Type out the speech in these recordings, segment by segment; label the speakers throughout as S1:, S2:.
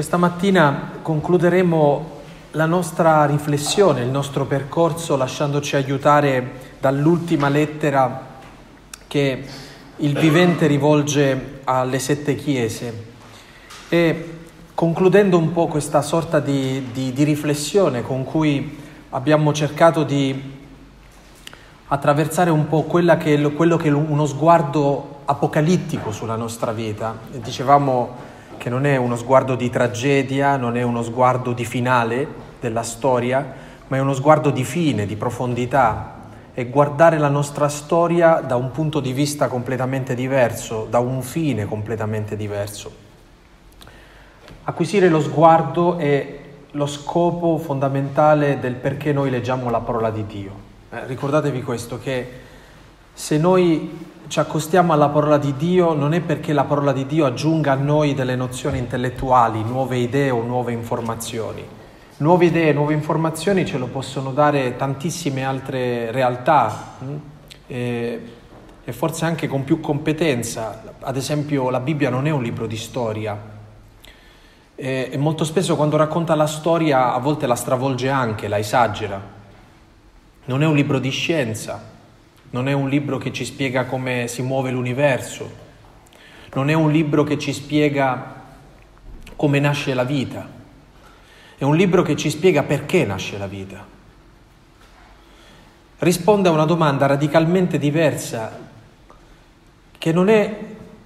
S1: Questa mattina concluderemo la nostra riflessione, il nostro percorso lasciandoci aiutare dall'ultima lettera che il vivente rivolge alle sette chiese e concludendo un po' questa sorta di, di, di riflessione con cui abbiamo cercato di attraversare un po' che, quello che è uno sguardo apocalittico sulla nostra vita. Dicevamo che non è uno sguardo di tragedia, non è uno sguardo di finale della storia, ma è uno sguardo di fine, di profondità. È guardare la nostra storia da un punto di vista completamente diverso, da un fine completamente diverso. Acquisire lo sguardo è lo scopo fondamentale del perché noi leggiamo la parola di Dio. Eh, ricordatevi questo, che se noi ci accostiamo alla parola di Dio non è perché la parola di Dio aggiunga a noi delle nozioni intellettuali, nuove idee o nuove informazioni. Nuove idee, nuove informazioni ce lo possono dare tantissime altre realtà hm? e, forse anche con più competenza. Ad esempio la Bibbia non è un libro di storia e molto spesso quando racconta la storia a volte la stravolge anche, la esagera. Non è un libro di scienza, non è un libro che ci spiega come si muove l'universo, non è un libro che ci spiega come nasce la vita, è un libro che ci spiega perché nasce la vita. Risponde a una domanda radicalmente diversa, che non è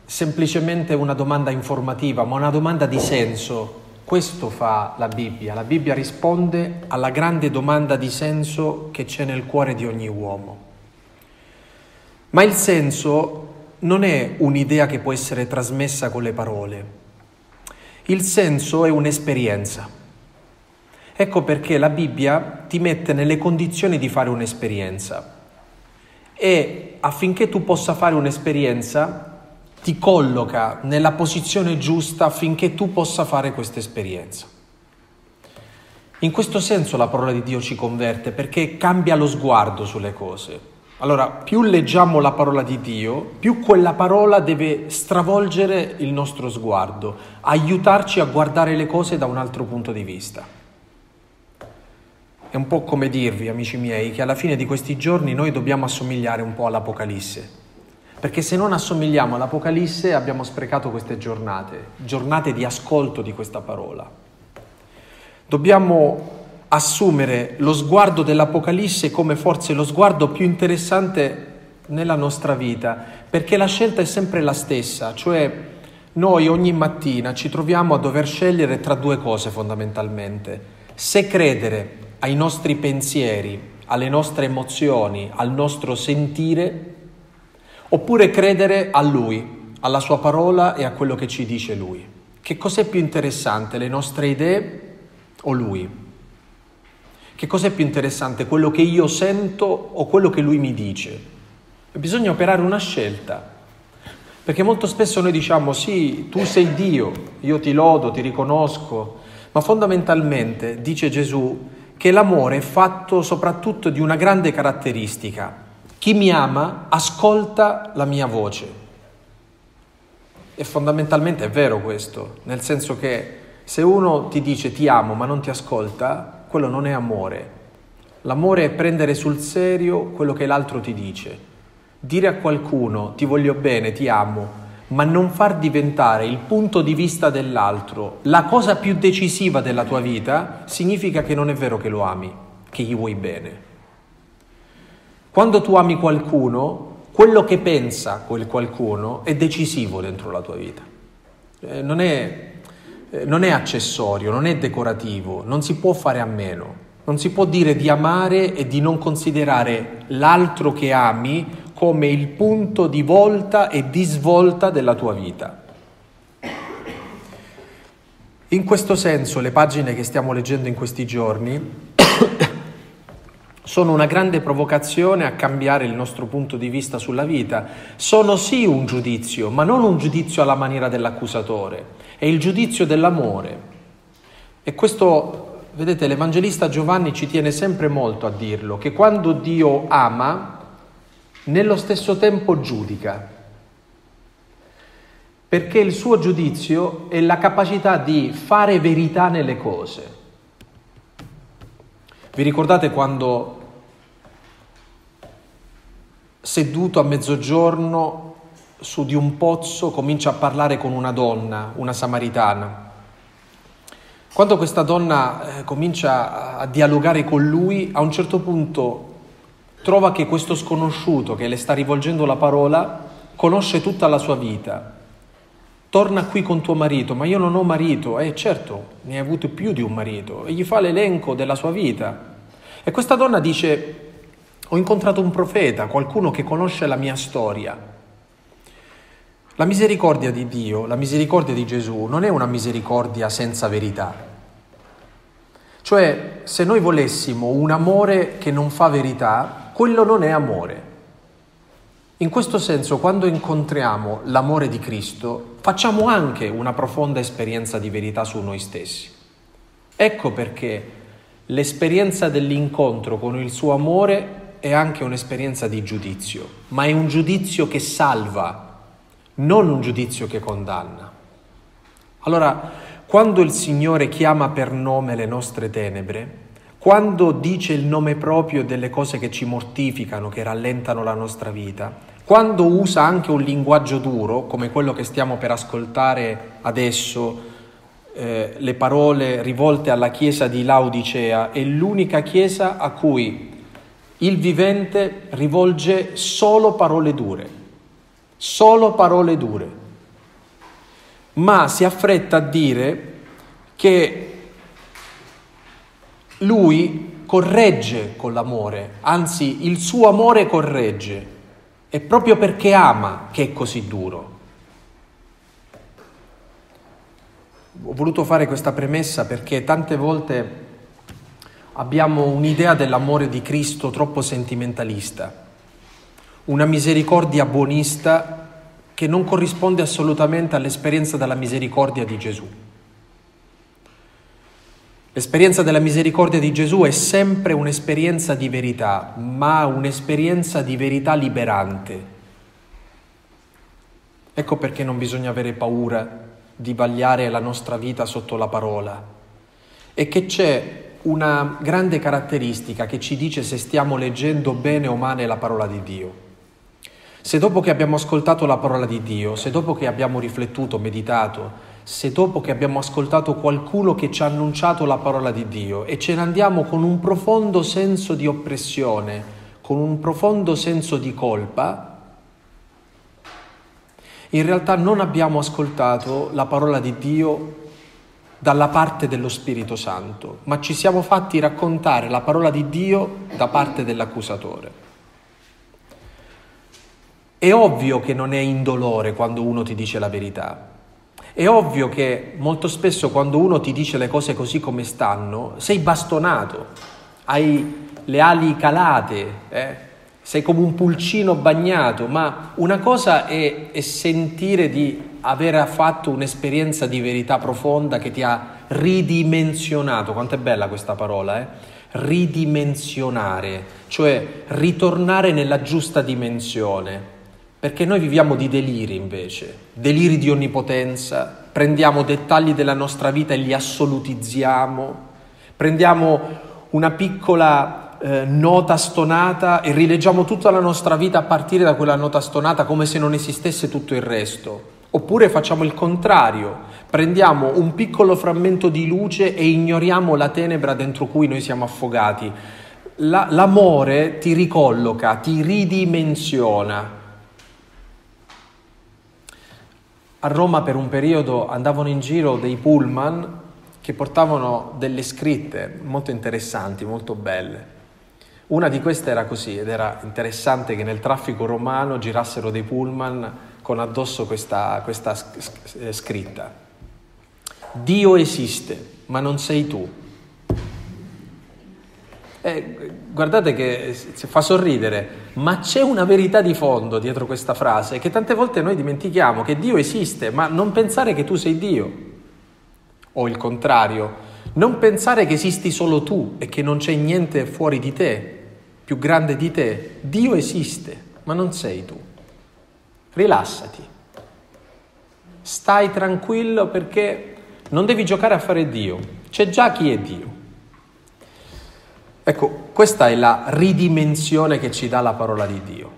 S1: semplicemente una domanda informativa, ma una domanda di senso. Questo fa la Bibbia. La Bibbia risponde alla grande domanda di senso che c'è nel cuore di ogni uomo. Ma il senso non è un'idea che può essere trasmessa con le parole. Il senso è un'esperienza. Ecco perché la Bibbia ti mette nelle condizioni di fare un'esperienza e affinché tu possa fare un'esperienza ti colloca nella posizione giusta affinché tu possa fare questa esperienza. In questo senso la parola di Dio ci converte perché cambia lo sguardo sulle cose. Allora, più leggiamo la parola di Dio, più quella parola deve stravolgere il nostro sguardo, aiutarci a guardare le cose da un altro punto di vista. È un po' come dirvi, amici miei, che alla fine di questi giorni noi dobbiamo assomigliare un po' all'Apocalisse. Perché se non assomigliamo all'Apocalisse abbiamo sprecato queste giornate, giornate di ascolto di questa parola. Dobbiamo assumere lo sguardo dell'Apocalisse come forse lo sguardo più interessante nella nostra vita, perché la scelta è sempre la stessa, cioè noi ogni mattina ci troviamo a dover scegliere tra due cose fondamentalmente, se credere ai nostri pensieri, alle nostre emozioni, al nostro sentire, oppure credere a Lui, alla Sua parola e a quello che ci dice Lui. Che cos'è più interessante, le nostre idee o Lui? Che cos'è più interessante, quello che io sento o quello che lui mi dice? Bisogna operare una scelta. Perché molto spesso noi diciamo sì, tu sei Dio, io ti lodo, ti riconosco, ma fondamentalmente dice Gesù che l'amore è fatto soprattutto di una grande caratteristica. Chi mi ama ascolta la mia voce. E fondamentalmente è vero questo, nel senso che se uno ti dice ti amo ma non ti ascolta, quello non è amore. L'amore è prendere sul serio quello che l'altro ti dice. Dire a qualcuno ti voglio bene, ti amo, ma non far diventare il punto di vista dell'altro la cosa più decisiva della tua vita, significa che non è vero che lo ami, che gli vuoi bene. Quando tu ami qualcuno, quello che pensa quel qualcuno è decisivo dentro la tua vita. Eh, non è non è accessorio, non è decorativo, non si può fare a meno. Non si può dire di amare e di non considerare l'altro che ami come il punto di volta e di svolta della tua vita. In questo senso le pagine che stiamo leggendo in questi giorni sono una grande provocazione a cambiare il nostro punto di vista sulla vita. Sono sì un giudizio, ma non un giudizio alla maniera dell'accusatore è il giudizio dell'amore. E questo, vedete, l'Evangelista Giovanni ci tiene sempre molto a dirlo, che quando Dio ama, nello stesso tempo giudica. perché il suo giudizio è la capacità di fare verità nelle cose. Vi ricordate quando seduto a mezzogiorno su di un pozzo comincia a parlare con una donna, una samaritana? Quando questa donna eh, comincia a dialogare con lui, a un certo punto trova che questo sconosciuto che le sta rivolgendo la parola conosce tutta la sua vita. Torna qui con tuo marito, ma io non ho marito. Eh certo, ne hai avuto più di un marito. E gli fa l'elenco della sua vita. E questa donna dice, ho incontrato un profeta, qualcuno che conosce la mia storia. La misericordia di Dio, la misericordia di Gesù non è una misericordia senza verità. Cioè, se noi volessimo un amore che non fa verità, quello non è amore. In questo senso, quando incontriamo l'amore di Cristo, facciamo anche una profonda esperienza di verità su noi stessi. Ecco perché l'esperienza dell'incontro con il suo amore è anche un'esperienza di giudizio, ma è un giudizio che salva, non un giudizio che condanna. Allora, quando il Signore chiama per nome le nostre tenebre, quando dice il nome proprio delle cose che ci mortificano, che rallentano la nostra vita, quando usa anche un linguaggio duro, come quello che stiamo per ascoltare adesso, eh, le parole rivolte alla chiesa di Laodicea, è l'unica chiesa a cui il vivente rivolge solo parole dure, solo parole dure, ma si affretta a dire che lui corregge con l'amore, anzi il suo amore corregge, è proprio perché ama che è così duro. Ho voluto fare questa premessa perché tante volte abbiamo un'idea dell'amore di Cristo troppo sentimentalista, una misericordia buonista che non corrisponde assolutamente all'esperienza della misericordia di Gesù. L'esperienza della misericordia di Gesù è sempre un'esperienza di verità, ma un'esperienza di verità liberante. Ecco perché non bisogna avere paura di vagliare la nostra vita sotto la parola. E che c'è una grande caratteristica che ci dice se stiamo leggendo bene o male la parola di Dio. Se dopo che abbiamo ascoltato la parola di Dio, se dopo che abbiamo riflettuto, meditato, se dopo che abbiamo ascoltato qualcuno che ci ha annunciato la parola di Dio e ce ne andiamo con un profondo senso di oppressione, con un profondo senso di colpa, in realtà non abbiamo ascoltato la parola di Dio dalla parte dello Spirito Santo, ma ci siamo fatti raccontare la parola di Dio da parte dell'accusatore. È ovvio che non è indolore quando uno ti dice la verità, è ovvio che molto spesso quando uno ti dice le cose così come stanno, sei bastonato, hai le ali calate, eh? sei come un pulcino bagnato, ma una cosa è, è sentire di aver fatto un'esperienza di verità profonda che ti ha ridimensionato, quanto è bella questa parola, eh? ridimensionare, cioè ritornare nella giusta dimensione. Perché noi viviamo di deliri invece, deliri di onnipotenza, prendiamo dettagli della nostra vita e li assolutizziamo, prendiamo una piccola eh, nota stonata e rileggiamo tutta la nostra vita a partire da quella nota stonata come se non esistesse tutto il resto. Oppure facciamo il contrario, prendiamo un piccolo frammento di luce e ignoriamo la tenebra dentro cui noi siamo affogati. La, l'amore ti ricolloca, ti ridimensiona A Roma per un periodo andavano in giro dei pullman che portavano delle scritte molto interessanti, molto belle. Una di queste era così ed era interessante che nel traffico romano girassero dei pullman con addosso questa, questa eh, scritta. Dio esiste, ma non sei tu. Eh, guardate che fa sorridere, ma c'è una verità di fondo dietro questa frase che tante volte noi dimentichiamo, che Dio esiste, ma non pensare che tu sei Dio. O il contrario, non pensare che esisti solo tu e che non c'è niente fuori di te, più grande di te. Dio esiste, ma non sei tu. Rilassati. stai tranquillo perché non devi giocare a fare Dio, c'è già chi è Dio. Ecco, questa è la ridimensione che ci dà la parola di Dio.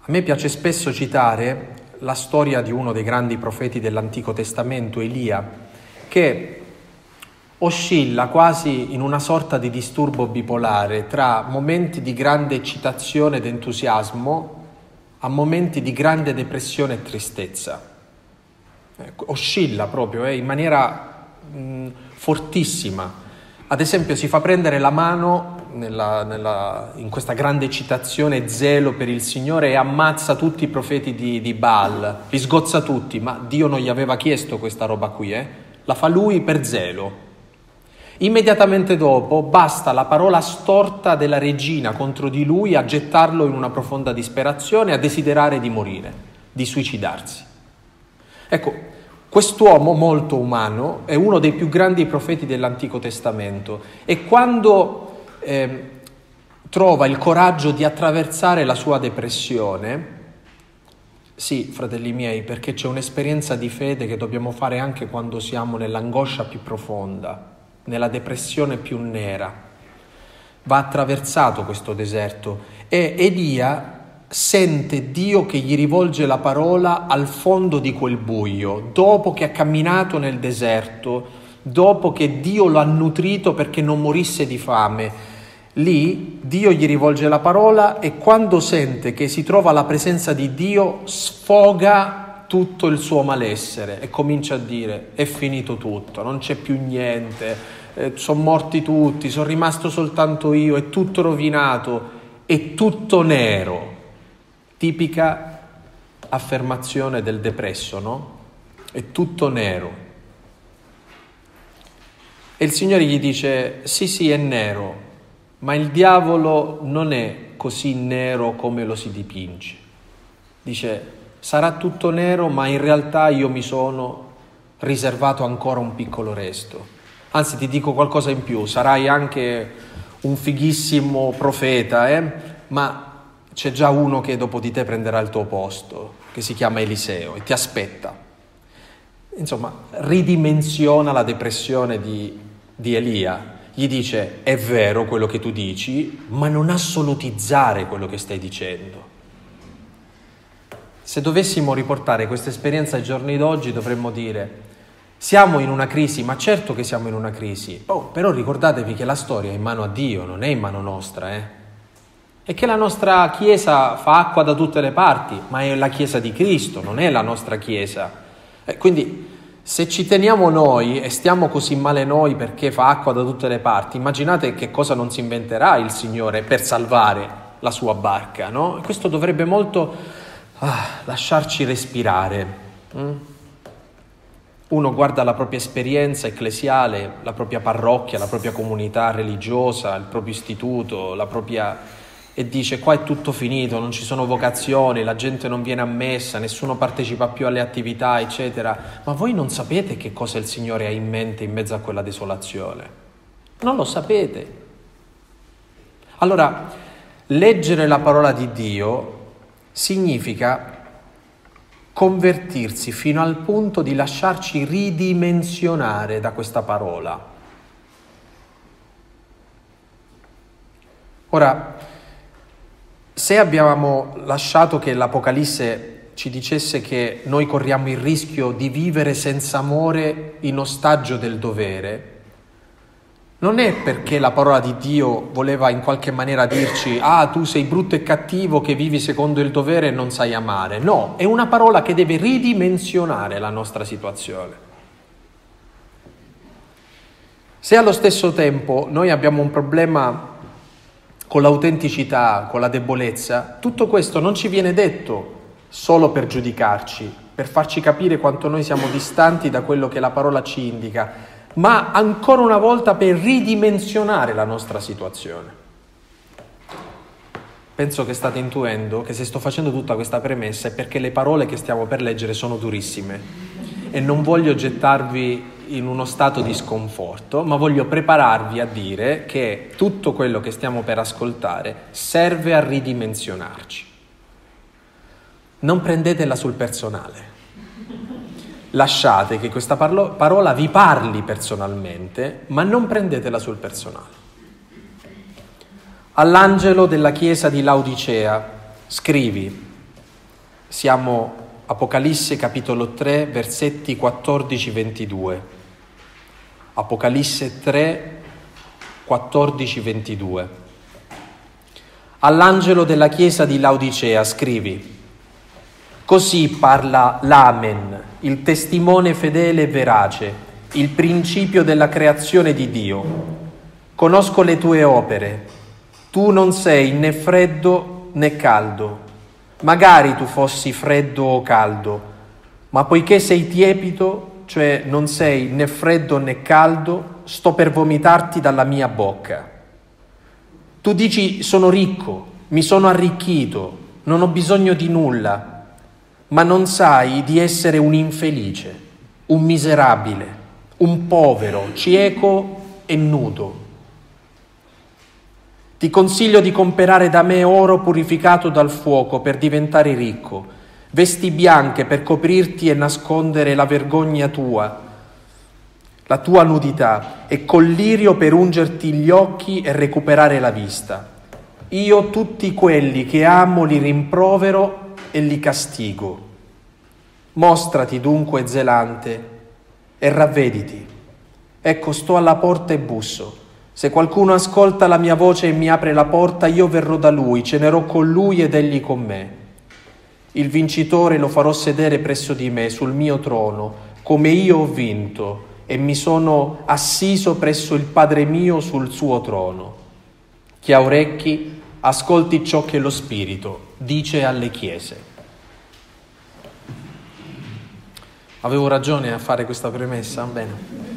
S1: A me piace spesso citare la storia di uno dei grandi profeti dell'Antico Testamento, Elia, che oscilla quasi in una sorta di disturbo bipolare tra momenti di grande eccitazione ed entusiasmo a momenti di grande depressione e tristezza. Ecco, oscilla proprio eh, in maniera mh, fortissima. Ad esempio si fa prendere la mano nella, nella, in questa grande citazione zelo per il Signore e ammazza tutti i profeti di, di, Baal, li sgozza tutti, ma Dio non gli aveva chiesto questa roba qui, eh? la fa lui per zelo. Immediatamente dopo basta la parola storta della regina contro di lui a gettarlo in una profonda disperazione, a desiderare di morire, di suicidarsi. Ecco, Quest'uomo molto umano è uno dei più grandi profeti dell'Antico Testamento e quando eh, trova il coraggio di attraversare la sua depressione, sì, fratelli miei, perché c'è un'esperienza di fede che dobbiamo fare anche quando siamo nell'angoscia più profonda, nella depressione più nera. Va attraversato questo deserto e Elia sente Dio che gli rivolge la parola al fondo di quel buio, dopo che ha camminato nel deserto, dopo che Dio lo ha nutrito perché non morisse di fame. Lì Dio gli rivolge la parola e quando sente che si trova alla presenza di Dio sfoga tutto il suo malessere e comincia a dire è finito tutto, non c'è più niente, eh, sono morti tutti, sono rimasto soltanto io, è tutto rovinato, è tutto nero tipica affermazione del depresso, no? È tutto nero. E il Signore gli dice, sì sì è nero, ma il diavolo non è così nero come lo si dipinge. Dice, sarà tutto nero, ma in realtà io mi sono riservato ancora un piccolo resto. Anzi, ti dico qualcosa in più, sarai anche un fighissimo profeta, eh? ma c'è già uno che dopo di te prenderà il tuo posto, che si chiama Eliseo e ti aspetta. Insomma, ridimensiona la depressione di, di Elia. Gli dice, è vero quello che tu dici, ma non assolutizzare quello che stai dicendo. Se dovessimo riportare questa esperienza ai giorni d'oggi dovremmo dire, siamo in una crisi, ma certo che siamo in una crisi, oh, però ricordatevi che la storia è in mano a Dio, non è in mano nostra, eh? È che la nostra Chiesa fa acqua da tutte le parti, ma è la Chiesa di Cristo, non è la nostra Chiesa. E quindi se ci teniamo noi e stiamo così male noi perché fa acqua da tutte le parti, immaginate che cosa non si inventerà il Signore per salvare la sua barca, no? Questo dovrebbe molto ah, lasciarci respirare. Mm? Uno guarda la propria esperienza ecclesiale, la propria parrocchia, la propria comunità religiosa, il proprio istituto, la propria e dice qua è tutto finito, non ci sono vocazioni, la gente non viene ammessa, nessuno partecipa più alle attività, eccetera. Ma voi non sapete che cosa il Signore ha in mente in mezzo a quella desolazione. Non lo sapete. Allora, leggere la parola di Dio significa convertirsi fino al punto di lasciarci ridimensionare da questa parola. Ora, se abbiamo lasciato che l'Apocalisse ci dicesse che noi corriamo il rischio di vivere senza amore in ostaggio del dovere, non è perché la parola di Dio voleva in qualche maniera dirci ah tu sei brutto e cattivo che vivi secondo il dovere e non sai amare, no, è una parola che deve ridimensionare la nostra situazione. Se allo stesso tempo noi abbiamo un problema con l'autenticità, con la debolezza, tutto questo non ci viene detto solo per giudicarci, per farci capire quanto noi siamo distanti da quello che la parola ci indica, ma ancora una volta per ridimensionare la nostra situazione. Penso che state intuendo che se sto facendo tutta questa premessa è perché le parole che stiamo per leggere sono durissime e non voglio gettarvi in uno stato di sconforto, ma voglio prepararvi a dire che tutto quello che stiamo per ascoltare serve a ridimensionarci. non prendetela sul personale. Lasciate che questa parlo- parola vi parli personalmente, ma non prendetela sul personale. All'angelo della chiesa di Laodicea scrivi, siamo Apocalisse capitolo 3 versetti 14-22. Apocalisse 3 14-22. All'angelo della chiesa di Laodicea scrivi, così parla l'Amen, il testimone fedele e verace, il principio della creazione di Dio. Conosco le tue opere, tu non sei né freddo né caldo. Magari tu fossi freddo o caldo, ma poiché sei tiepido, cioè non sei né freddo né caldo, sto per vomitarti dalla mia bocca. Tu dici sono ricco, mi sono arricchito, non ho bisogno di nulla, ma non sai di essere un infelice, un miserabile, un povero, cieco e nudo. Ti consiglio di comprare da me oro purificato dal fuoco per diventare ricco, vesti bianche per coprirti e nascondere la vergogna tua la tua nudità e collirio per ungerti gli occhi e recuperare la vista. Io tutti quelli che amo li rimprovero e li castigo. Mostrati dunque zelante e ravvediti. Ecco, sto alla porta e busso. Se qualcuno ascolta la mia voce e mi apre la porta, io verrò da lui, cenerò con lui ed egli con me. Il vincitore lo farò sedere presso di me sul mio trono, come io ho vinto e mi sono assiso presso il Padre mio sul suo trono. Chi ha orecchi, ascolti ciò che lo Spirito dice alle chiese. Avevo ragione a fare questa premessa? Bene.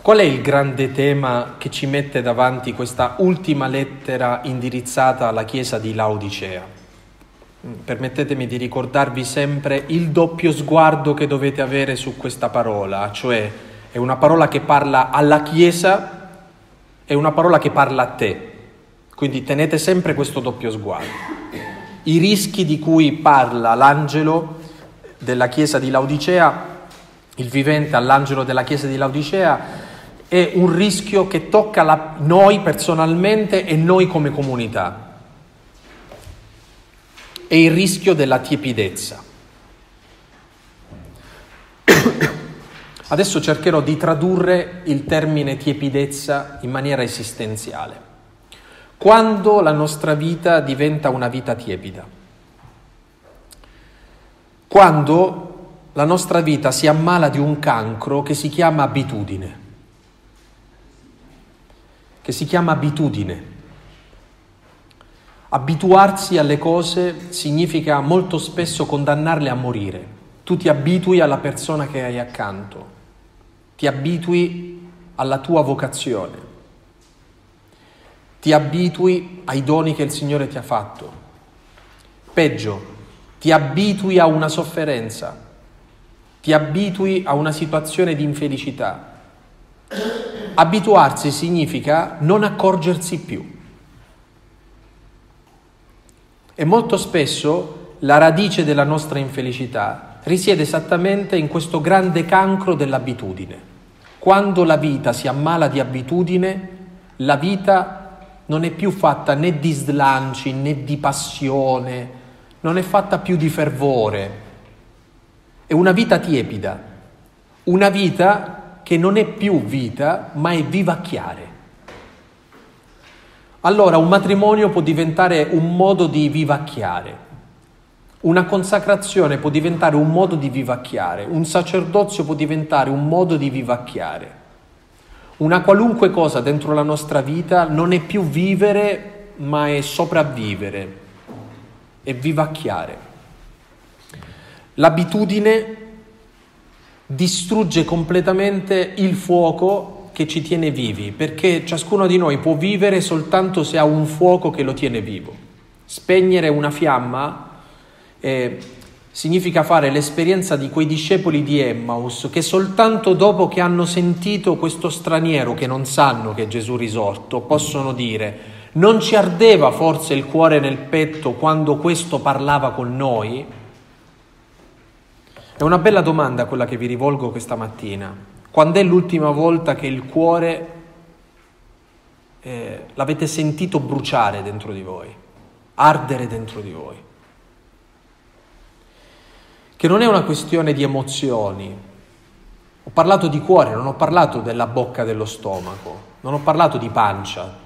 S1: Qual è il grande tema che ci mette davanti questa ultima lettera indirizzata alla Chiesa di Laodicea? Permettetemi di ricordarvi sempre il doppio sguardo che dovete avere su questa parola, cioè è una parola che parla alla Chiesa e una parola che parla a te. Quindi tenete sempre questo doppio sguardo. I rischi di cui parla l'angelo della Chiesa di Laodicea, il vivente all'angelo della Chiesa di Laodicea, è un rischio che tocca la, noi personalmente e noi come comunità e il rischio della tiepidezza. Adesso cercherò di tradurre il termine tiepidezza in maniera esistenziale. Quando la nostra vita diventa una vita tiepida? Quando la nostra vita si ammala di un cancro che si chiama abitudine, che si chiama abitudine. Abituarsi alle cose significa molto spesso condannarle a morire. Tu ti abitui alla persona che hai accanto, ti abitui alla tua vocazione, ti abitui ai doni che il Signore ti ha fatto. Peggio, ti abitui a una sofferenza, ti abitui a una situazione di infelicità. Abituarsi significa non accorgersi più. E molto spesso la radice della nostra infelicità risiede esattamente in questo grande cancro dell'abitudine. Quando la vita si ammala di abitudine, la vita non è più fatta né di slanci né di passione, non è fatta più di fervore. È una vita tiepida, una vita che non è più vita, ma è vivacchiare allora un matrimonio può diventare un modo di vivacchiare, una consacrazione può diventare un modo di vivacchiare, un sacerdozio può diventare un modo di vivacchiare. Una qualunque cosa dentro la nostra vita non è più vivere, ma è sopravvivere, è vivacchiare. L'abitudine distrugge completamente il fuoco che ci tiene vivi, perché ciascuno di noi può vivere soltanto se ha un fuoco che lo tiene vivo. Spegnere una fiamma eh, significa fare l'esperienza di quei discepoli di Emmaus che soltanto dopo che hanno sentito questo straniero che non sanno che è Gesù risorto possono dire Non ci ardeva forse il cuore nel petto quando questo parlava con noi? È una bella domanda quella che vi rivolgo questa mattina. Quando è l'ultima volta che il cuore eh, l'avete sentito bruciare dentro di voi, ardere dentro di voi? Che non è una questione di emozioni. Ho parlato di cuore, non ho parlato della bocca dello stomaco, non ho parlato di pancia,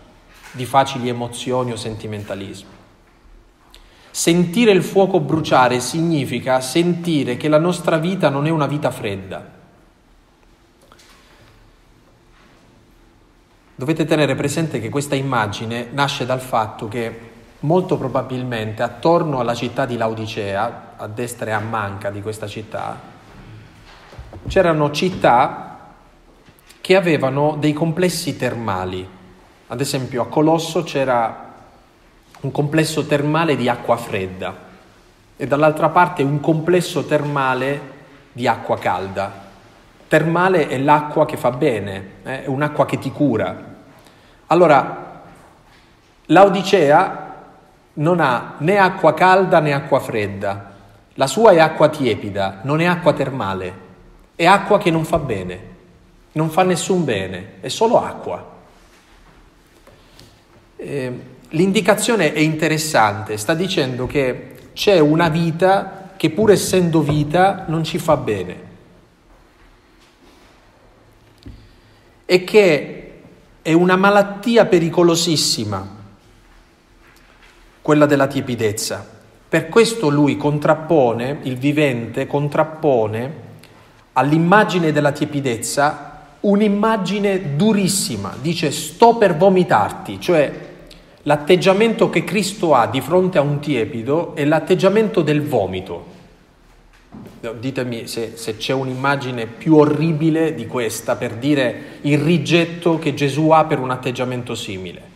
S1: di facili emozioni o sentimentalismo. Sentire il fuoco bruciare significa sentire che la nostra vita non è una vita fredda. Dovete tenere presente che questa immagine nasce dal fatto che molto probabilmente attorno alla città di Laodicea, a destra e a manca di questa città, c'erano città che avevano dei complessi termali. Ad esempio a Colosso c'era un complesso termale di acqua fredda e dall'altra parte un complesso termale di acqua calda. Termale è l'acqua che fa bene, eh? è un'acqua che ti cura. Allora, l'Odicea non ha né acqua calda né acqua fredda, la sua è acqua tiepida, non è acqua termale, è acqua che non fa bene, non fa nessun bene, è solo acqua. Eh, l'indicazione è interessante, sta dicendo che c'è una vita che pur essendo vita non ci fa bene e che è una malattia pericolosissima, quella della tiepidezza. Per questo lui contrappone, il vivente contrappone all'immagine della tiepidezza un'immagine durissima, dice sto per vomitarti, cioè L'atteggiamento che Cristo ha di fronte a un tiepido è l'atteggiamento del vomito. Ditemi se, se, c'è un'immagine più orribile di questa per dire il rigetto che Gesù ha per un atteggiamento simile.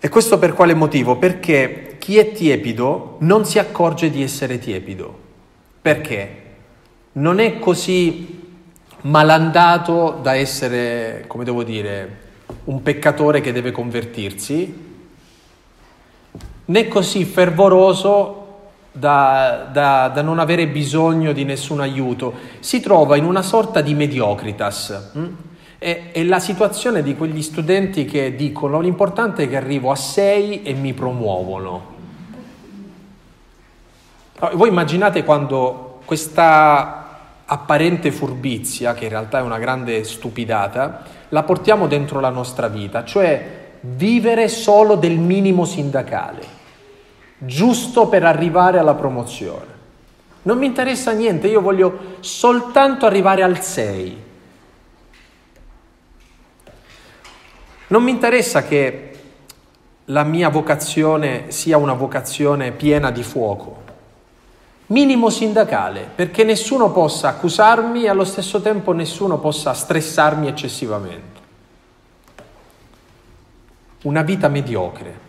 S1: E questo per quale motivo? Perché chi è tiepido non si accorge di essere tiepido. Perché? Non è così malandato da essere, come devo dire, un peccatore che deve convertirsi, né così fervoroso da, da, da, non avere bisogno di nessun aiuto. Si trova in una sorta di mediocritas. Hm? È, è, la situazione di quegli studenti che dicono l'importante è che arrivo a 6 e mi promuovono. Voi immaginate quando questa apparente furbizia, che in realtà è una grande stupidata, la portiamo dentro la nostra vita, cioè vivere solo del minimo sindacale, giusto per arrivare alla promozione. Non mi interessa niente, io voglio soltanto arrivare al 6. Non mi interessa che la mia vocazione sia una vocazione piena di fuoco minimo sindacale, perché nessuno possa accusarmi e allo stesso tempo nessuno possa stressarmi eccessivamente. Una vita mediocre.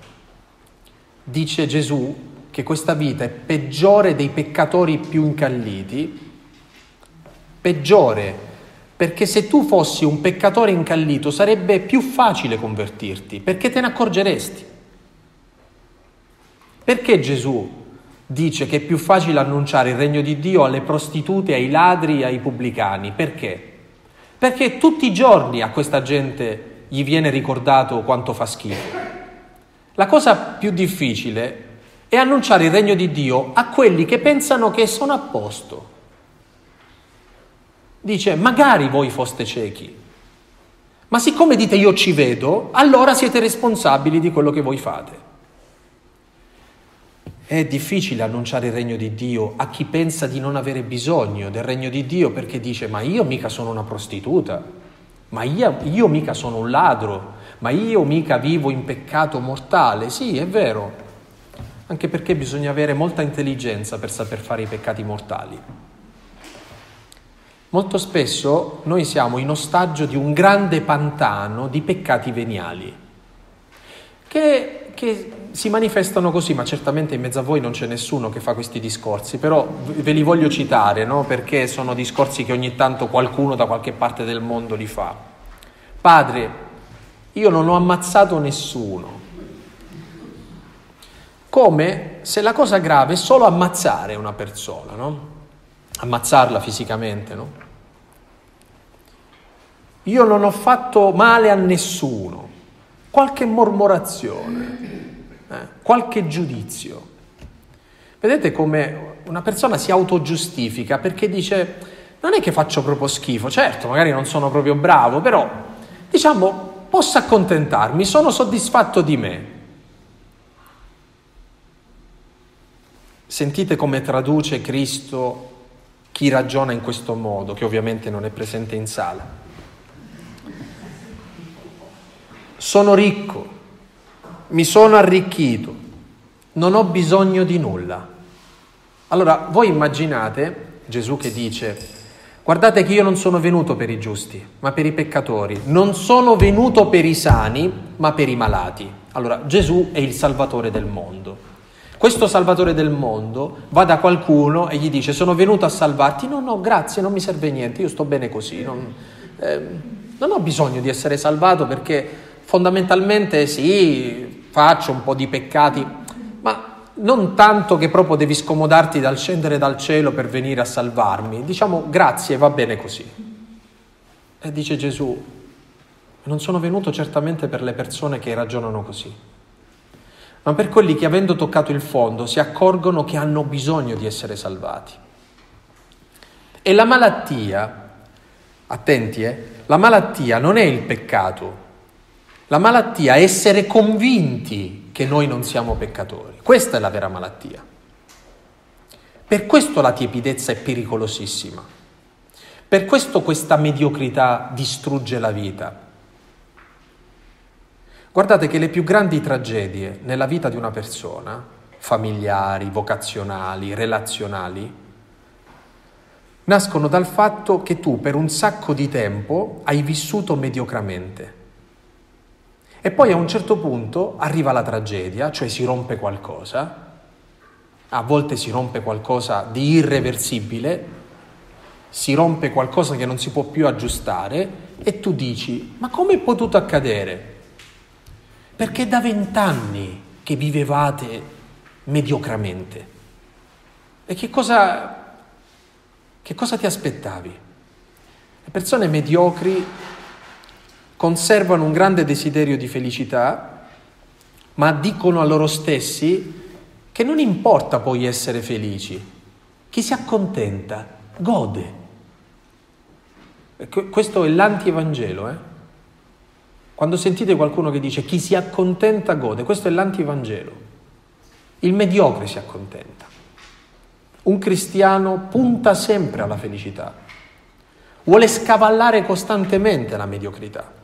S1: Dice Gesù che questa vita è peggiore dei peccatori più incalliti, peggiore, perché se tu fossi un peccatore incallito sarebbe più facile convertirti, perché te ne accorgeresti. Perché Gesù dice che è più facile annunciare il regno di Dio alle prostitute, ai ladri, ai pubblicani. Perché? Perché tutti i giorni a questa gente gli viene ricordato quanto fa schifo. La cosa più difficile è annunciare il regno di Dio a quelli che pensano che sono a posto. Dice, magari voi foste ciechi, ma siccome dite io ci vedo, allora siete responsabili di quello che voi fate. È difficile annunciare il regno di Dio a chi pensa di non avere bisogno del regno di Dio perché dice ma io mica sono una prostituta, ma io, io mica sono un ladro, ma io mica vivo in peccato mortale. Sì, è vero, anche perché bisogna avere molta intelligenza per saper fare i peccati mortali. Molto spesso noi siamo in ostaggio di un grande pantano di peccati veniali, che, che si manifestano così, ma certamente in mezzo a voi non c'è nessuno che fa questi discorsi, però ve li voglio citare, no? perché sono discorsi che ogni tanto qualcuno da qualche parte del mondo li fa. Padre, io non ho ammazzato nessuno. Come se la cosa grave è solo ammazzare una persona, no? Ammazzarla fisicamente, no? Io non ho fatto male a nessuno. Qualche mormorazione, eh? qualche giudizio. Vedete come una persona si autogiustifica perché dice non è che faccio proprio schifo, certo, magari non sono proprio bravo, però diciamo posso accontentarmi, sono soddisfatto di me. Sentite come traduce Cristo chi ragiona in questo modo, che ovviamente non è presente in sala. Sono ricco, mi sono arricchito, non ho bisogno di nulla. Allora, voi immaginate Gesù che dice, guardate che io non sono venuto per i giusti, ma per i peccatori, non sono venuto per i sani, ma per i malati. Allora, Gesù è il Salvatore del mondo. Questo Salvatore del mondo va da qualcuno e gli dice sono venuto a salvarti, no, no, grazie, non mi serve niente, io sto bene così, non, eh, non ho bisogno di essere salvato perché fondamentalmente sì, faccio un po' di peccati, non tanto che proprio devi scomodarti dal scendere dal cielo per venire a salvarmi, diciamo grazie, va bene così. E dice Gesù, non sono venuto certamente per le persone che ragionano così, ma per quelli che avendo toccato il fondo si accorgono che hanno bisogno di essere salvati. E la malattia, attenti, eh, la malattia non è il peccato, la malattia è essere convinti che noi non siamo peccatori. Questa è la vera malattia. Per questo la tiepidezza è pericolosissima. Per questo questa mediocrità distrugge la vita. Guardate che le più grandi tragedie nella vita di una persona, familiari, vocazionali, relazionali, nascono dal fatto che tu per un sacco di tempo hai vissuto mediocramente. E poi a un certo punto arriva la tragedia, cioè si rompe qualcosa, a volte si rompe qualcosa di irreversibile, si rompe qualcosa che non si può più aggiustare e tu dici, ma come è potuto accadere? Perché da vent'anni che vivevate mediocramente. E che cosa, che cosa ti aspettavi? Le persone mediocri conservano un grande desiderio di felicità, ma dicono a loro stessi che non importa poi essere felici, chi si accontenta gode. Questo è l'anti-evangelo. Eh? Quando sentite qualcuno che dice chi si accontenta gode, questo è l'anti-evangelo. Il mediocre si accontenta. Un cristiano punta sempre alla felicità, vuole scavallare costantemente la mediocrità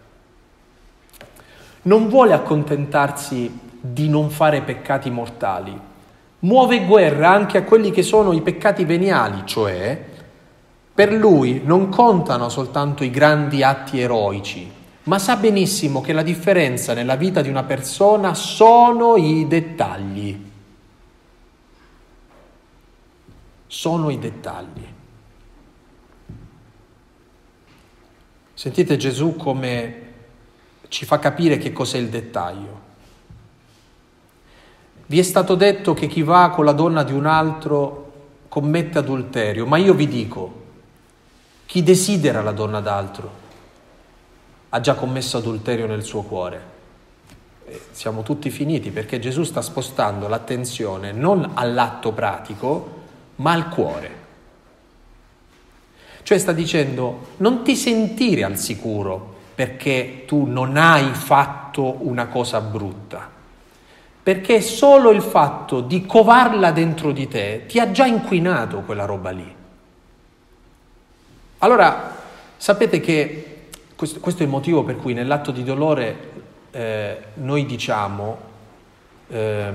S1: non vuole accontentarsi di non fare peccati mortali, muove guerra anche a quelli che sono i peccati veniali, cioè per lui non contano soltanto i grandi atti eroici, ma sa benissimo che la differenza nella vita di una persona sono i dettagli. Sono i dettagli. Sentite Gesù come ci fa capire che cos'è il dettaglio. Vi è stato detto che chi va con la donna di un altro commette adulterio, ma io vi dico, chi desidera la donna d'altro ha già commesso adulterio nel suo cuore. E siamo tutti finiti perché Gesù sta spostando l'attenzione non all'atto pratico, ma al cuore. Cioè sta dicendo non ti sentire al sicuro perché tu non hai fatto una cosa brutta, perché solo il fatto di covarla dentro di te ti ha già inquinato quella roba lì. Allora, sapete che questo, questo è il motivo per cui nell'atto di dolore eh, noi diciamo, eh,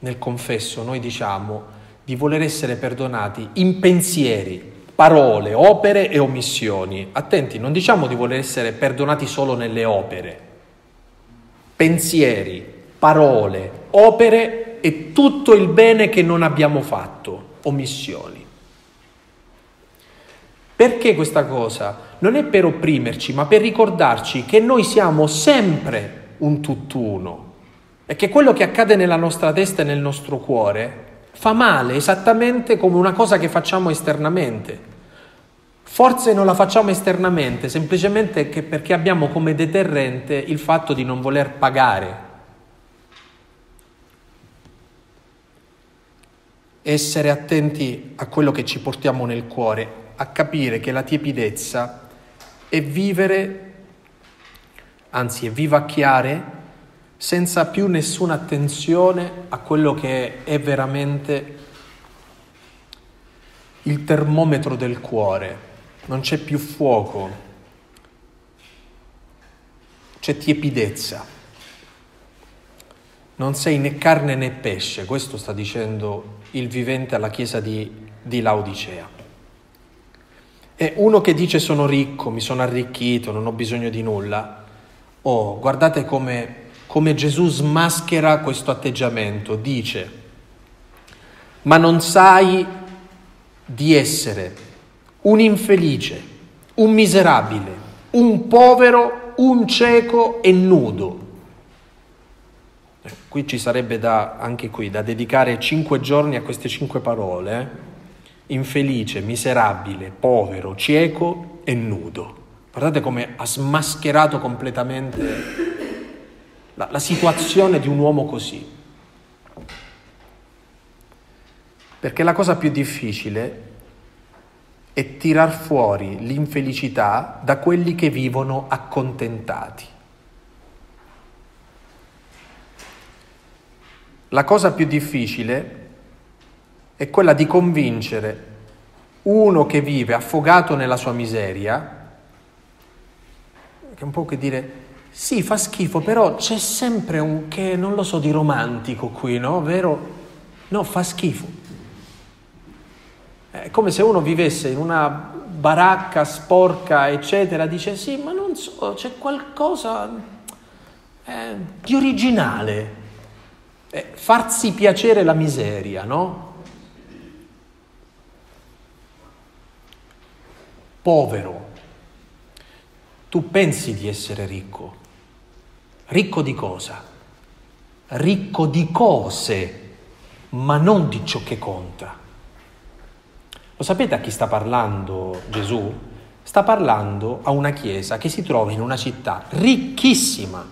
S1: nel confesso, noi diciamo di voler essere perdonati in pensieri, parole, opere e omissioni. Attenti, non diciamo di voler essere perdonati solo nelle opere. Pensieri, parole, opere e tutto il bene che non abbiamo fatto, omissioni. Perché questa cosa? Non è per opprimerci, ma per ricordarci che noi siamo sempre un tutt'uno e che quello che accade nella nostra testa e nel nostro cuore fa male esattamente come una cosa che facciamo esternamente. Forse non la facciamo esternamente, semplicemente perché abbiamo come deterrente il fatto di non voler pagare. Essere attenti a quello che ci portiamo nel cuore, a capire che la tiepidezza è vivere, anzi è vivacchiare senza più nessuna attenzione a quello che è veramente il termometro del cuore. Non c'è più fuoco, c'è tiepidezza. Non sei né carne né pesce, questo sta dicendo il vivente alla chiesa di, di Laodicea. E uno che dice sono ricco, mi sono arricchito, non ho bisogno di nulla. Oh, guardate come, come Gesù smaschera questo atteggiamento. Dice, ma non sai di essere un infelice, un miserabile, un povero, un cieco e nudo. Eh, qui ci sarebbe da, anche qui, da dedicare cinque giorni a queste cinque parole. Eh? infelice, miserabile, povero, cieco e nudo. Guardate come ha smascherato completamente la, la situazione di un uomo così. Perché la cosa più difficile è tirar fuori l'infelicità da quelli che vivono accontentati. La cosa più difficile è quella di convincere uno che vive affogato nella sua miseria, che è un po' che dire, sì, fa schifo, però c'è sempre un che, non lo so, di romantico qui, no? Vero? No, fa schifo. È come se uno vivesse in una baracca sporca, eccetera, dice sì, ma non so, c'è qualcosa eh, di originale. Eh, farsi piacere la miseria, no? povero. Tu pensi di essere ricco. Ricco di cosa? Ricco di cose, ma non di ciò che conta. Lo sapete a chi sta parlando Gesù? Sta parlando a una chiesa che si trova in una città ricchissima.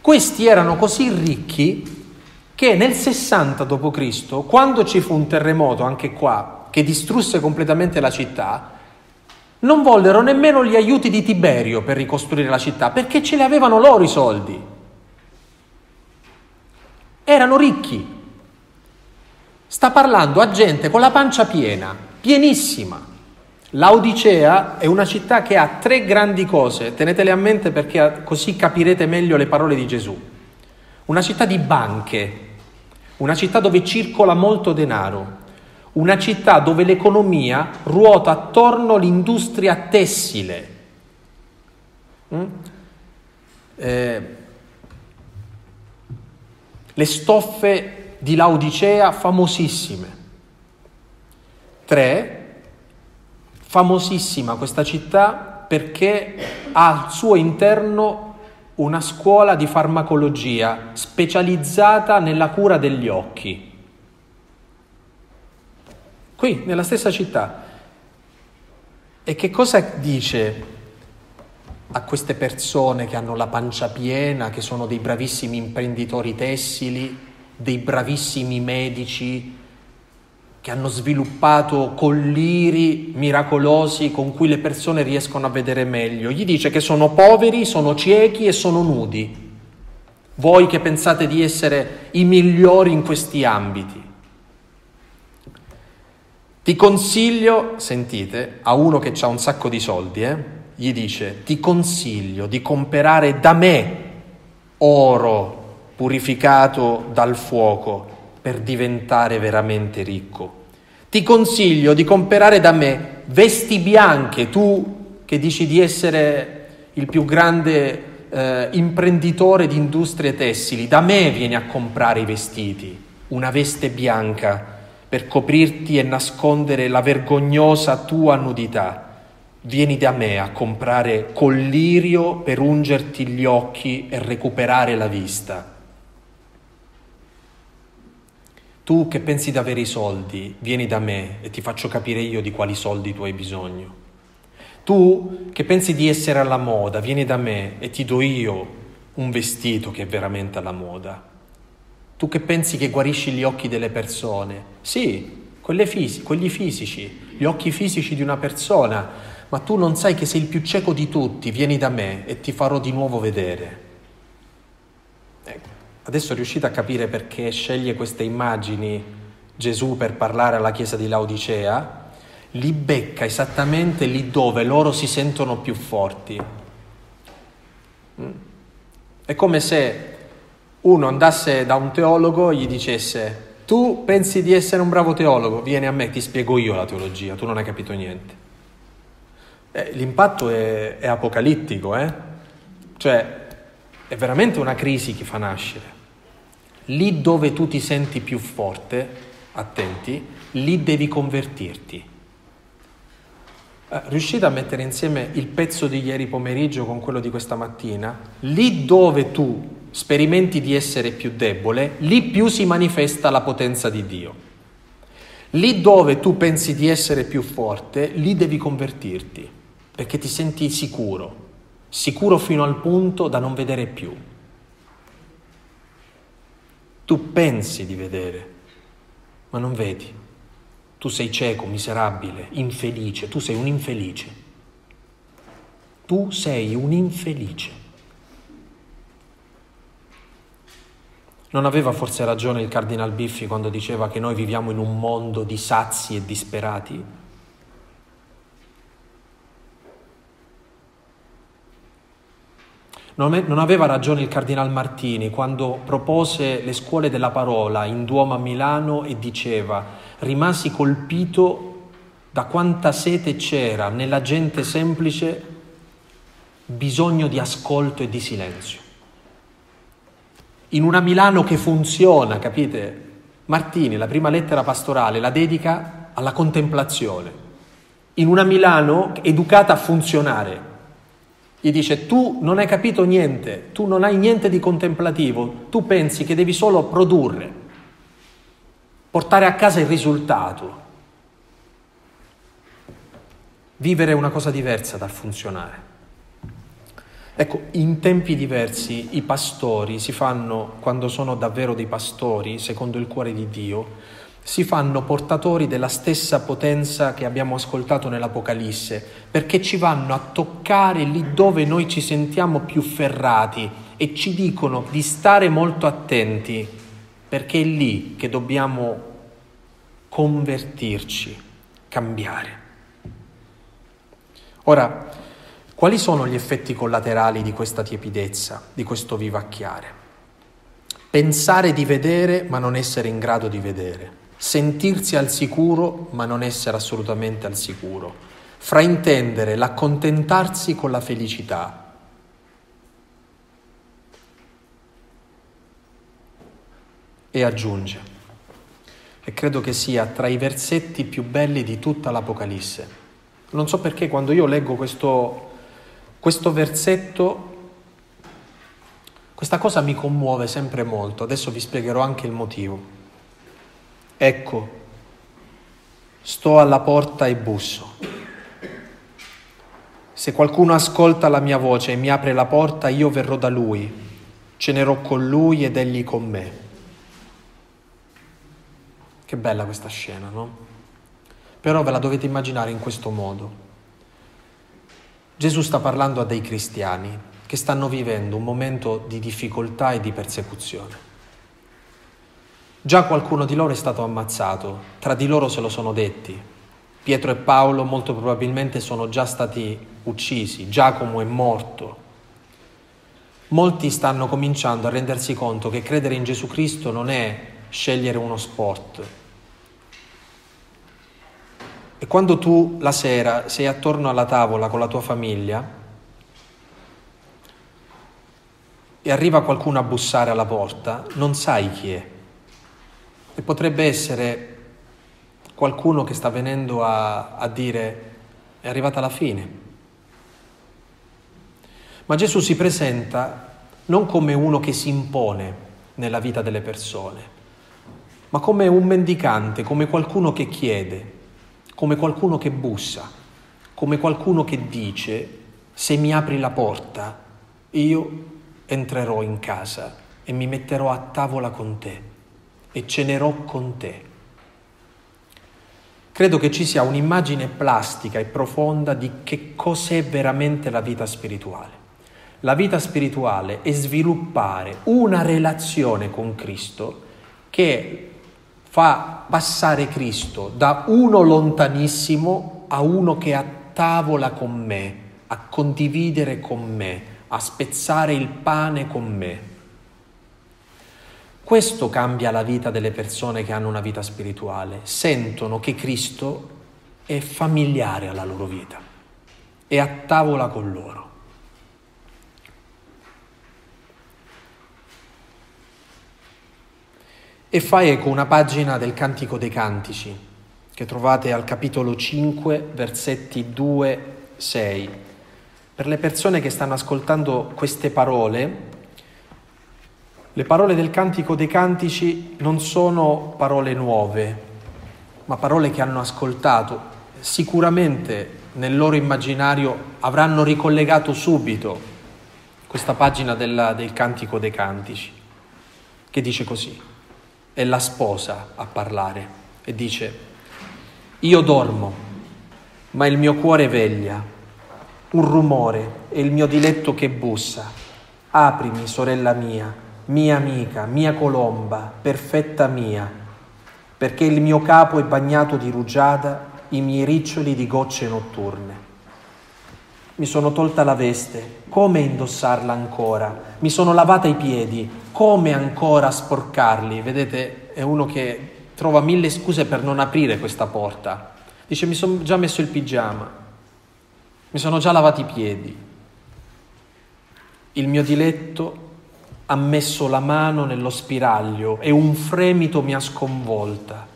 S1: Questi erano così ricchi che nel 60 d.C., quando ci fu un terremoto anche qua, che distrusse completamente la città, non vollero nemmeno gli aiuti di Tiberio per ricostruire la città, perché ce li avevano loro i soldi. Erano ricchi. Sta parlando a gente con la pancia piena, pienissima. Laodicea è una città che ha tre grandi cose, tenetele a mente perché così capirete meglio le parole di Gesù. Una città di banche, una città dove circola molto denaro, una città dove l'economia ruota attorno all'industria tessile. Mm? Eh, le stoffe di Laodicea famosissime. Tre, famosissima questa città perché ha al suo interno una scuola di farmacologia specializzata nella cura degli occhi qui nella stessa città. E che cosa dice a queste persone che hanno la pancia piena, che sono dei bravissimi imprenditori tessili, dei bravissimi medici, che hanno sviluppato colliri miracolosi con cui le persone riescono a vedere meglio. Gli dice che sono poveri, sono ciechi e sono nudi. Voi che pensate di essere i migliori in questi ambiti. Ti consiglio, sentite, a uno che ha un sacco di soldi, eh, gli dice, ti consiglio di comprare da me oro purificato dal fuoco per diventare veramente ricco. Ti consiglio di comprare da me vesti bianche, tu che dici di essere il più grande eh, imprenditore di industrie tessili, da me vieni a comprare i vestiti, una veste bianca per coprirti e nascondere la vergognosa tua nudità. vieni da me a comprare collirio per ungerti gli occhi e recuperare la vista. Tu che pensi di avere i soldi, vieni da me e ti faccio capire io di quali soldi tu hai bisogno. Tu che pensi di essere alla moda, vieni da me e ti do io un vestito che è veramente alla moda. Tu che pensi che guarisci gli occhi delle persone, sì, fisi- quelli fisici, gli occhi fisici di una persona, ma tu non sai che sei il più cieco di tutti, vieni da me e ti farò di nuovo vedere. Ecco, adesso riuscite a capire perché sceglie queste immagini Gesù per parlare alla chiesa di Laodicea? Li becca esattamente lì dove loro si sentono più forti. Mm. È come se uno andasse da un teologo e gli dicesse tu pensi di essere un bravo teologo, vieni a me, ti spiego io la teologia, tu non hai capito niente. Eh, l'impatto è, è apocalittico, eh? Cioè, è veramente una crisi che fa nascere. Lì dove tu ti senti più forte, attenti, lì devi convertirti. Eh, riuscite a mettere insieme il pezzo di ieri pomeriggio con quello di questa mattina? Lì dove tu sperimenti di essere più debole, lì più si manifesta la potenza di Dio. Lì dove tu pensi di essere più forte, lì devi convertirti, perché ti senti sicuro, sicuro fino al punto da non vedere più. Tu pensi di vedere, ma non vedi. Tu sei cieco, miserabile, infelice, tu sei un infelice. Tu sei un infelice. Non aveva forse ragione il Cardinal Biffi quando diceva che noi viviamo in un mondo di sazi e disperati? Non aveva ragione il Cardinal Martini quando propose le scuole della parola in Duomo a Milano e diceva rimasi colpito da quanta sete c'era nella gente semplice bisogno di ascolto e di silenzio in una Milano che funziona, capite? Martini, la prima lettera pastorale, la dedica alla contemplazione. In una Milano educata a funzionare. Gli dice, tu non hai capito niente, tu non hai niente di contemplativo, tu pensi che devi solo produrre, portare a casa il risultato. Vivere è una cosa diversa dal funzionare. Ecco, in tempi diversi i pastori si fanno, quando sono davvero dei pastori, secondo il cuore di Dio, si fanno portatori della stessa potenza che abbiamo ascoltato nell'Apocalisse, perché ci vanno a toccare lì dove noi ci sentiamo più ferrati e ci dicono di stare molto attenti, perché è lì che dobbiamo convertirci, cambiare. Ora, quali sono gli effetti collaterali di questa tiepidezza, di questo vivacchiare? Pensare di vedere ma non essere in grado di vedere, sentirsi al sicuro ma non essere assolutamente al sicuro, fraintendere l'accontentarsi con la felicità. E aggiunge, e credo che sia tra i versetti più belli di tutta l'Apocalisse. Non so perché quando io leggo questo questo versetto, questa cosa mi commuove sempre molto, adesso vi spiegherò anche il motivo. Ecco, sto alla porta e busso. Se qualcuno ascolta la mia voce e mi apre la porta, io verrò da lui, cenerò con lui ed egli con me. Che bella questa scena, no? Però ve la dovete immaginare in questo modo. Gesù sta parlando a dei cristiani che stanno vivendo un momento di difficoltà e di persecuzione. Già qualcuno di loro è stato ammazzato, tra di loro se lo sono detti. Pietro e Paolo molto probabilmente sono già stati uccisi, Giacomo è morto. Molti stanno cominciando a rendersi conto che credere in Gesù Cristo non è scegliere uno sport, e quando tu la sera sei attorno alla tavola con la tua famiglia e arriva qualcuno a bussare alla porta, non sai chi è. E potrebbe essere qualcuno che sta venendo a, a dire è arrivata la fine. Ma Gesù si presenta non come uno che si impone nella vita delle persone, ma come un mendicante, come qualcuno che chiede, come qualcuno che bussa, come qualcuno che dice, se mi apri la porta, io entrerò in casa e mi metterò a tavola con te e cenerò con te credo che ci sia un'immagine plastica e profonda di che cos'è veramente la vita spirituale. La vita spirituale è sviluppare una relazione con Cristo che fa passare Cristo da uno lontanissimo a uno che è a tavola con me, a condividere con me, a spezzare il pane con me. Questo cambia la vita delle persone che hanno una vita spirituale, sentono che Cristo è familiare alla loro vita, è a tavola con loro. E fa eco una pagina del Cantico dei Cantici, che trovate al capitolo 5, versetti 2-6. Per le persone che stanno ascoltando queste parole, le parole del Cantico dei Cantici non sono parole nuove, ma parole che hanno ascoltato. Sicuramente nel loro immaginario avranno ricollegato subito questa pagina della, del Cantico dei Cantici, che dice così, è la sposa a parlare e dice, io dormo, ma il mio cuore veglia, un rumore è il mio diletto che bussa, aprimi, sorella mia mia amica, mia colomba, perfetta mia, perché il mio capo è bagnato di rugiada, i miei riccioli di gocce notturne. Mi sono tolta la veste, come indossarla ancora? Mi sono lavata i piedi, come ancora sporcarli? Vedete, è uno che trova mille scuse per non aprire questa porta. Dice, mi sono già messo il pigiama, mi sono già lavati i piedi. Il mio diletto ha messo la mano nello spiraglio e un fremito mi ha sconvolta.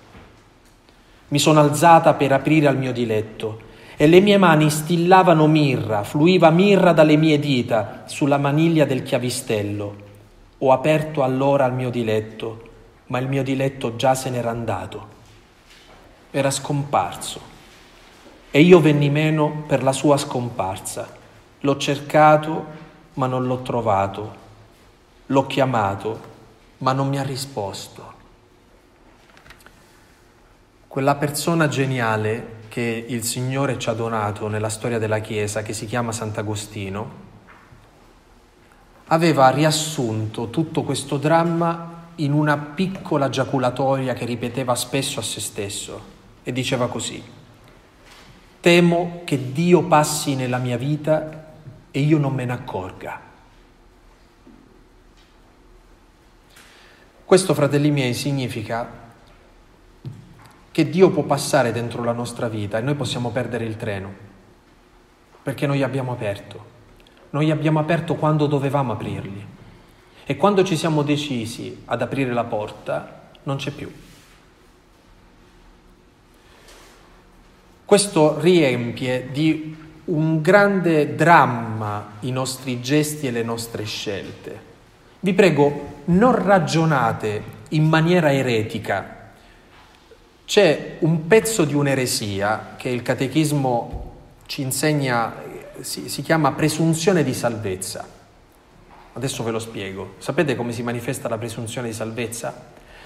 S1: Mi sono alzata per aprire al mio diletto e le mie mani stillavano mirra, fluiva mirra dalle mie dita sulla maniglia del chiavistello. Ho aperto allora il mio diletto, ma il mio diletto già se n'era andato. Era scomparso e io venni meno per la sua scomparsa. L'ho cercato, ma non l'ho trovato l'ho chiamato, ma non mi ha risposto. Quella persona geniale che il Signore ci ha donato nella storia della Chiesa, che si chiama Sant'Agostino, aveva riassunto tutto questo dramma in una piccola giaculatoria che ripeteva spesso a se stesso e diceva così, temo che Dio passi nella mia vita e io non me ne accorga. Questo, fratelli miei, significa che Dio può passare dentro la nostra vita e noi possiamo perdere il treno, perché noi abbiamo aperto. Noi abbiamo aperto quando dovevamo aprirli e quando ci siamo decisi ad aprire la porta non c'è più. Questo riempie di un grande dramma i nostri gesti e le nostre scelte. Vi prego, non ragionate in maniera eretica. C'è un pezzo di un'eresia che il catechismo ci insegna, si, si chiama presunzione di salvezza. Adesso ve lo spiego. Sapete come si manifesta la presunzione di salvezza?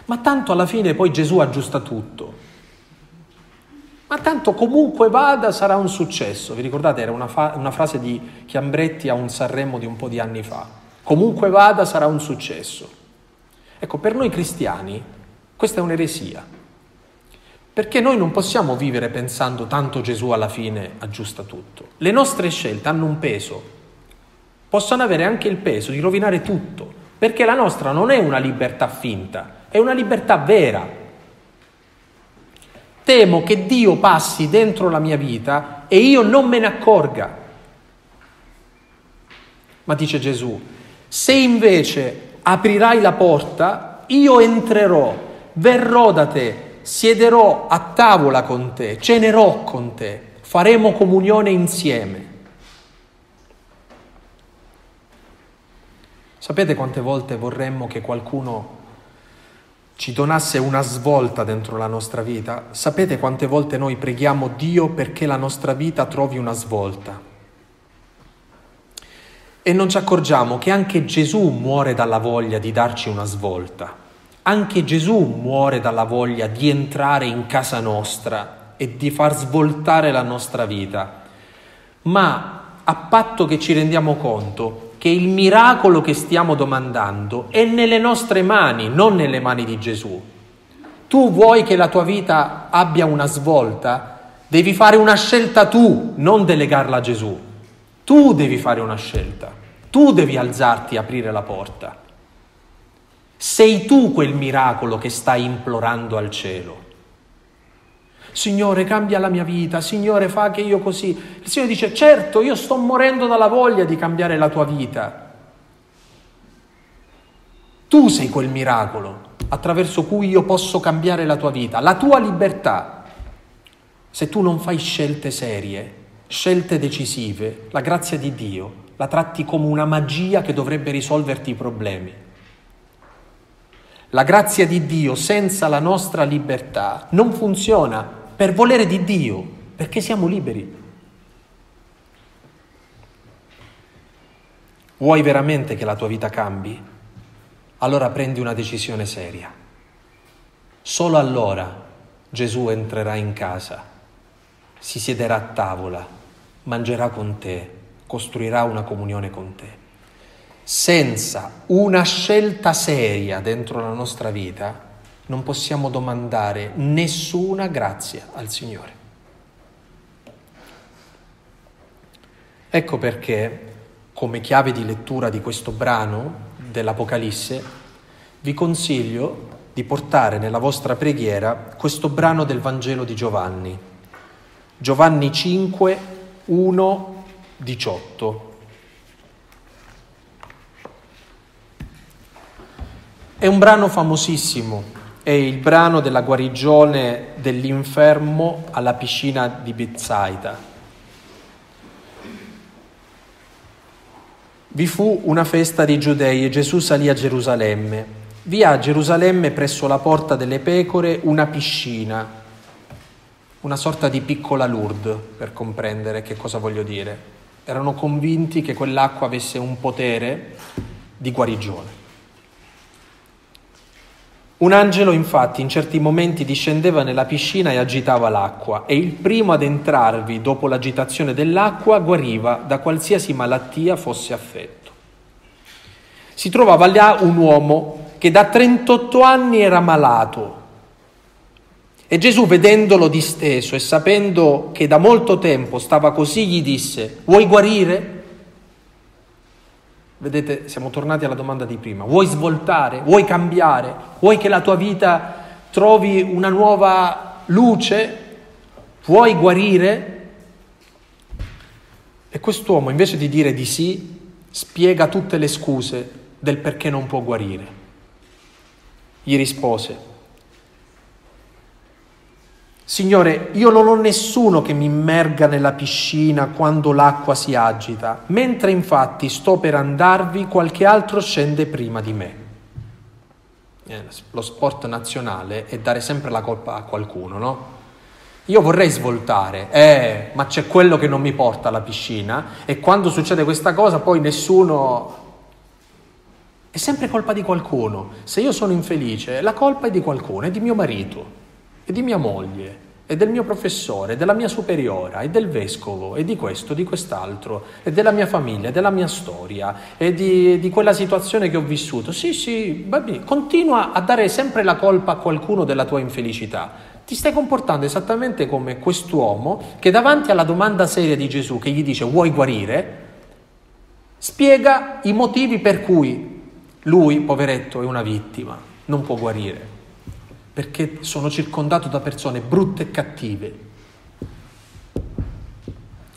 S1: Ma tanto alla fine poi Gesù aggiusta tutto. Ma tanto comunque vada sarà un successo. Vi ricordate? Era una, fa- una frase di Chiambretti a un Sanremo di un po' di anni fa. Comunque vada sarà un successo. Ecco, per noi cristiani questa è un'eresia, perché noi non possiamo vivere pensando tanto Gesù alla fine aggiusta tutto. Le nostre scelte hanno un peso, possono avere anche il peso di rovinare tutto, perché la nostra non è una libertà finta, è una libertà vera. Temo che Dio passi dentro la mia vita e io non me ne accorga. Ma dice Gesù, se invece aprirai la porta, io entrerò, verrò da te, siederò a tavola con te, cenerò con te, faremo comunione insieme. Sapete quante volte vorremmo che qualcuno ci donasse una svolta dentro la nostra vita? Sapete quante volte noi preghiamo Dio perché la nostra vita trovi una svolta? E non ci accorgiamo che anche Gesù muore dalla voglia di darci una svolta. Anche Gesù muore dalla voglia di entrare in casa nostra e di far svoltare la nostra vita. Ma a patto che ci rendiamo conto che il miracolo che stiamo domandando è nelle nostre mani, non nelle mani di Gesù. Tu vuoi che la tua vita abbia una svolta? Devi fare una scelta tu, non delegarla a Gesù. Tu devi fare una scelta. Tu devi alzarti e aprire la porta. Sei tu quel miracolo che stai implorando al cielo. Signore, cambia la mia vita, Signore, fa che io così. Il Signore dice, certo, io sto morendo dalla voglia di cambiare la tua vita. Tu sei quel miracolo attraverso cui io posso cambiare la tua vita, la tua libertà. Se tu non fai scelte serie, scelte decisive, la grazia di Dio la tratti come una magia che dovrebbe risolverti i problemi. La grazia di Dio senza la nostra libertà non funziona per volere di Dio, perché siamo liberi. Vuoi veramente che la tua vita cambi? Allora prendi una decisione seria. Solo allora Gesù entrerà in casa, si siederà a tavola, mangerà con te, costruirà una comunione con te. Senza una scelta seria dentro la nostra vita, non possiamo domandare nessuna grazia al Signore. Ecco perché, come chiave di lettura di questo brano dell'Apocalisse, vi consiglio di portare nella vostra preghiera questo brano del Vangelo di Giovanni, Giovanni 5, 1, 18. È un brano famosissimo è il brano della guarigione dell'infermo alla piscina di Bethsaida. Vi fu una festa dei giudei e Gesù salì a Gerusalemme. Vi a Gerusalemme presso la porta delle pecore una piscina, una sorta di piccola Lourdes, per comprendere che cosa voglio dire. Erano convinti che quell'acqua avesse un potere di guarigione. Un angelo infatti in certi momenti discendeva nella piscina e agitava l'acqua e il primo ad entrarvi dopo l'agitazione dell'acqua guariva da qualsiasi malattia fosse affetto. Si trovava là un uomo che da 38 anni era malato e Gesù vedendolo disteso e sapendo che da molto tempo stava così gli disse, vuoi guarire? Vedete, siamo tornati alla domanda di prima. Vuoi svoltare? Vuoi cambiare? Vuoi che la tua vita trovi una nuova luce? Vuoi guarire? E quest'uomo, invece di dire di sì, spiega tutte le scuse del perché non può guarire. Gli rispose, Signore, io non ho nessuno che mi immerga nella piscina quando l'acqua si agita, mentre infatti sto per andarvi, qualche altro scende prima di me. Eh, lo sport nazionale è dare sempre la colpa a qualcuno, no? Io vorrei svoltare, eh, ma c'è quello che non mi porta alla piscina e quando succede questa cosa poi nessuno... È sempre colpa di qualcuno. Se io sono infelice, la colpa è di qualcuno, è di mio marito e di mia moglie, e del mio professore, della mia superiora, e del vescovo, e di questo, di quest'altro, e della mia famiglia, della mia storia, e di, di quella situazione che ho vissuto. Sì, sì, bambini, continua a dare sempre la colpa a qualcuno della tua infelicità. Ti stai comportando esattamente come quest'uomo che davanti alla domanda seria di Gesù che gli dice vuoi guarire, spiega i motivi per cui lui, poveretto, è una vittima, non può guarire perché sono circondato da persone brutte e cattive.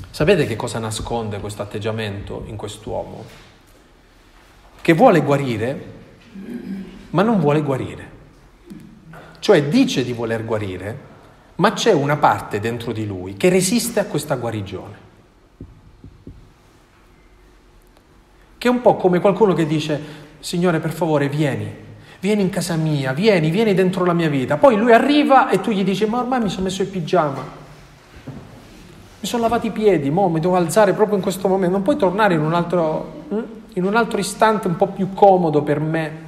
S1: Sapete che cosa nasconde questo atteggiamento in quest'uomo? Che vuole guarire, ma non vuole guarire. Cioè dice di voler guarire, ma c'è una parte dentro di lui che resiste a questa guarigione. Che è un po' come qualcuno che dice, Signore per favore vieni, vieni in casa mia, vieni, vieni dentro la mia vita. Poi lui arriva e tu gli dici, ma ormai mi sono messo il pigiama, mi sono lavato i piedi, mo mi devo alzare proprio in questo momento, non puoi tornare in un altro, hm? in un altro istante un po' più comodo per me.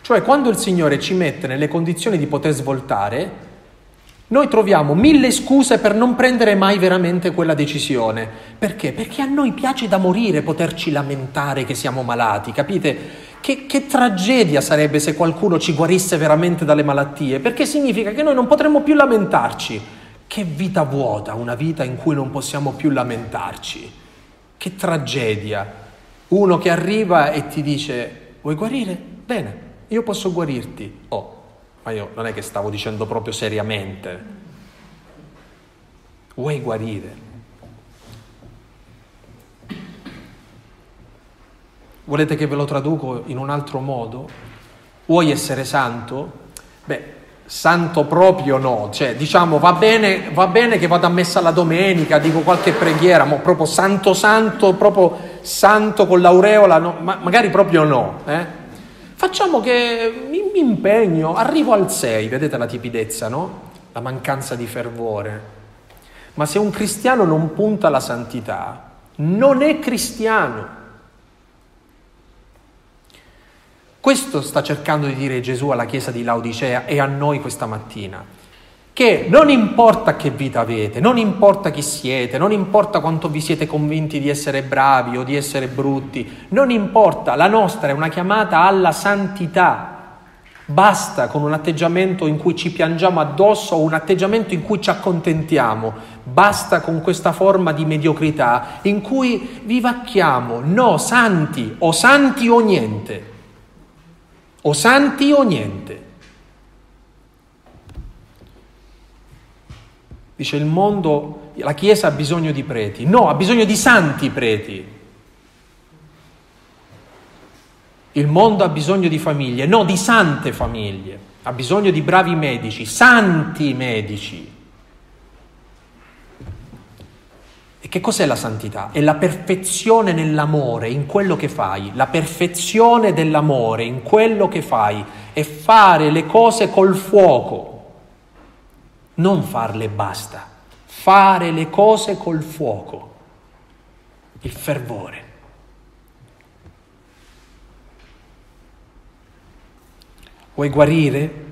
S1: Cioè quando il Signore ci mette nelle condizioni di poter svoltare, noi troviamo mille scuse per non prendere mai veramente quella decisione. Perché? Perché a noi piace da morire poterci lamentare che siamo malati, capite? Che, che, tragedia sarebbe se qualcuno ci guarisse veramente dalle malattie, perché significa che noi non potremmo più lamentarci. Che vita vuota, una vita in cui non possiamo più lamentarci. Che tragedia. Uno che arriva e ti dice, vuoi guarire? Bene, io posso guarirti. Oh, ma io non è che stavo dicendo proprio seriamente. Vuoi guarire? Volete che ve lo traduco in un altro modo? Vuoi essere santo? Beh, santo proprio no, cioè diciamo va bene, va bene che vado a messa la domenica, dico qualche preghiera, ma proprio santo santo, proprio santo con l'aureola, no, ma magari proprio no. Eh? Facciamo che mi, mi impegno, arrivo al 6, vedete la tipidezza, no? La mancanza di fervore. Ma se un cristiano non punta alla santità, non è cristiano. Questo sta cercando di dire Gesù alla Chiesa di Laodicea e a noi questa mattina che non importa che vita avete, non importa chi siete, non importa quanto vi siete convinti di essere bravi o di essere brutti, non importa, la nostra è una chiamata alla santità. Basta con un atteggiamento in cui ci piangiamo addosso o un atteggiamento in cui ci accontentiamo. Basta con questa forma di mediocrità in cui vivacchiamo. No, santi, o santi o niente. O santi o niente. Dice il mondo, la Chiesa ha bisogno di preti. No, ha bisogno di santi preti. Il mondo ha bisogno di famiglie, no, di sante famiglie. Ha bisogno di bravi medici, santi medici. E che cos'è la santità? È la perfezione nell'amore, in quello che fai. La perfezione dell'amore in quello che fai. È fare le cose col fuoco non farle e basta, fare le cose col fuoco, il fervore. Vuoi guarire?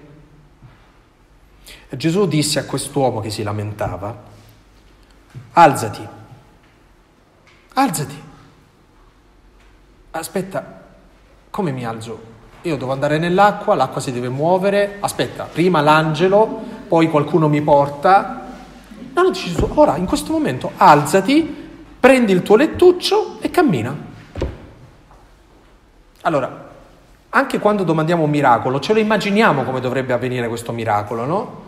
S1: Gesù disse a quest'uomo che si lamentava, alzati, alzati. Aspetta, come mi alzo? Io devo andare nell'acqua, l'acqua si deve muovere, aspetta, prima l'angelo poi qualcuno mi porta. No, no, dici, ora, in questo momento, alzati, prendi il tuo lettuccio e cammina. Allora, anche quando domandiamo un miracolo, ce lo immaginiamo come dovrebbe avvenire questo miracolo, no?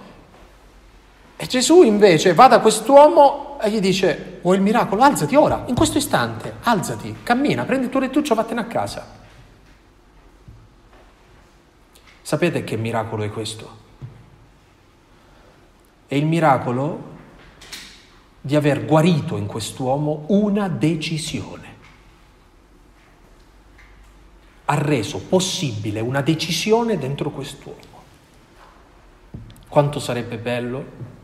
S1: E Gesù invece va da quest'uomo e gli dice, vuoi il miracolo? Alzati ora, in questo istante, alzati, cammina, prendi il tuo lettuccio, vattene a casa. Sapete che miracolo è questo? È il miracolo di aver guarito in quest'uomo una decisione. Ha reso possibile una decisione dentro quest'uomo. Quanto sarebbe bello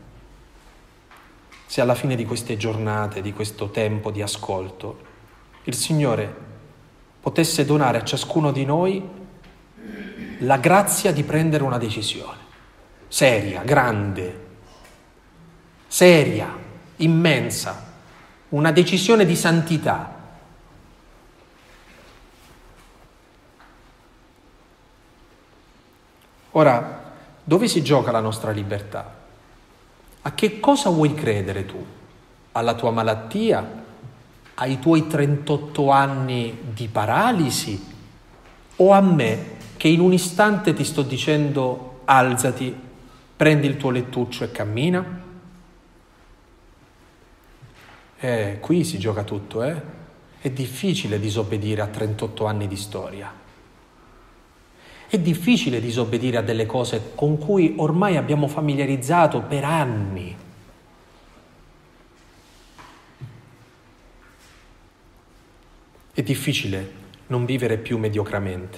S1: se alla fine di queste giornate, di questo tempo di ascolto, il Signore potesse donare a ciascuno di noi la grazia di prendere una decisione seria, grande, seria, immensa, una decisione di santità. Ora, dove si gioca la nostra libertà? A che cosa vuoi credere tu? Alla tua malattia? Ai tuoi 38 anni di paralisi? O a me che in un istante ti sto dicendo alzati, prendi il tuo lettuccio e cammina? Eh, qui si gioca tutto, eh? È difficile disobbedire a 38 anni di storia. È difficile disobbedire a delle cose con cui ormai abbiamo familiarizzato per anni. È difficile non vivere più mediocramente.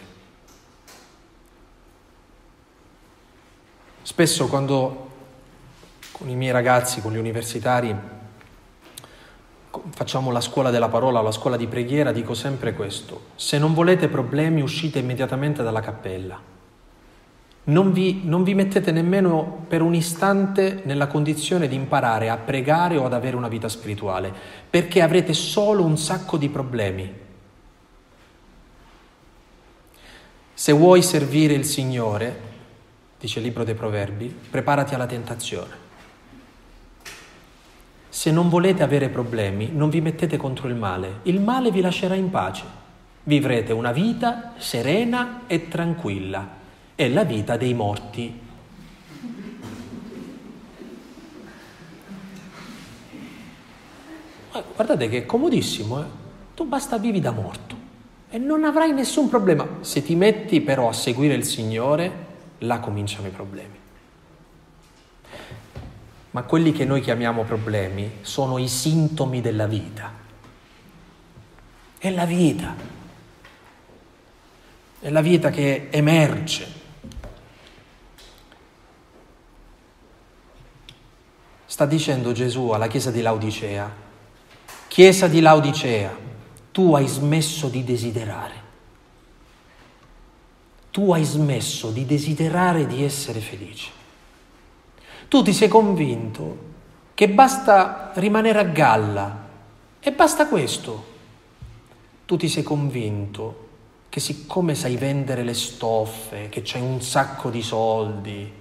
S1: Spesso quando con i miei ragazzi, con gli universitari, facciamo la scuola della parola, la scuola di preghiera, dico sempre questo. Se non volete problemi uscite immediatamente dalla cappella. Non vi, non vi, mettete nemmeno per un istante nella condizione di imparare a pregare o ad avere una vita spirituale, perché avrete solo un sacco di problemi. Se vuoi servire il Signore, dice il libro dei Proverbi, preparati alla tentazione. Se non volete avere problemi, non vi mettete contro il male. Il male vi lascerà in pace. Vivrete una vita serena e tranquilla. È la vita dei morti. Guardate che è comodissimo, eh? Tu basta vivi da morto e non avrai nessun problema. Se ti metti però a seguire il Signore, là cominciano i problemi. Ma quelli che noi chiamiamo problemi sono i sintomi della vita. È la vita. È la vita che emerge. Sta dicendo Gesù alla chiesa di Laodicea, chiesa di Laodicea, tu hai smesso di desiderare. Tu hai smesso di desiderare di essere felice. Tu ti sei convinto che basta rimanere a galla e basta questo. Tu ti sei convinto che siccome sai vendere le stoffe, che c'hai un sacco di soldi,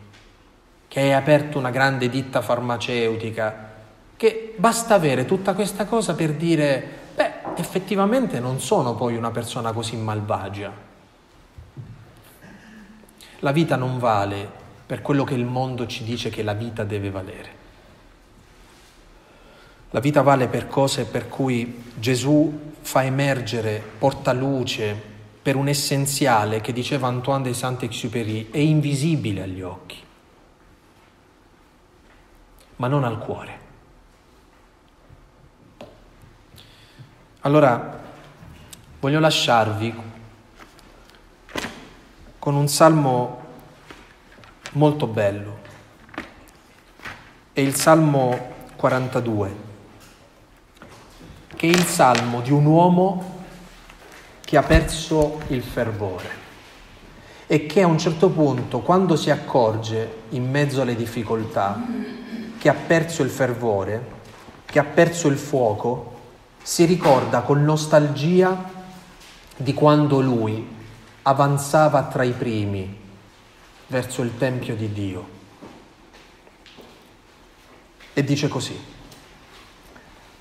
S1: che hai aperto una grande ditta farmaceutica, che basta avere tutta questa cosa per dire, beh, effettivamente non sono poi una persona così malvagia. La vita non vale per quello che il mondo ci dice che la vita deve valere. La vita vale per cose per cui Gesù fa emergere, porta luce per un essenziale che diceva Antoine de Saint-Exupéry, è invisibile agli occhi, ma non al cuore. Allora, voglio lasciarvi con un salmo molto bello. È il Salmo 42, che è il salmo di un uomo che ha perso il fervore e che a un certo punto, quando si accorge in mezzo alle difficoltà che ha perso il fervore, che ha perso il fuoco, si ricorda con nostalgia di quando lui avanzava tra i primi verso il Tempio di Dio. E dice così,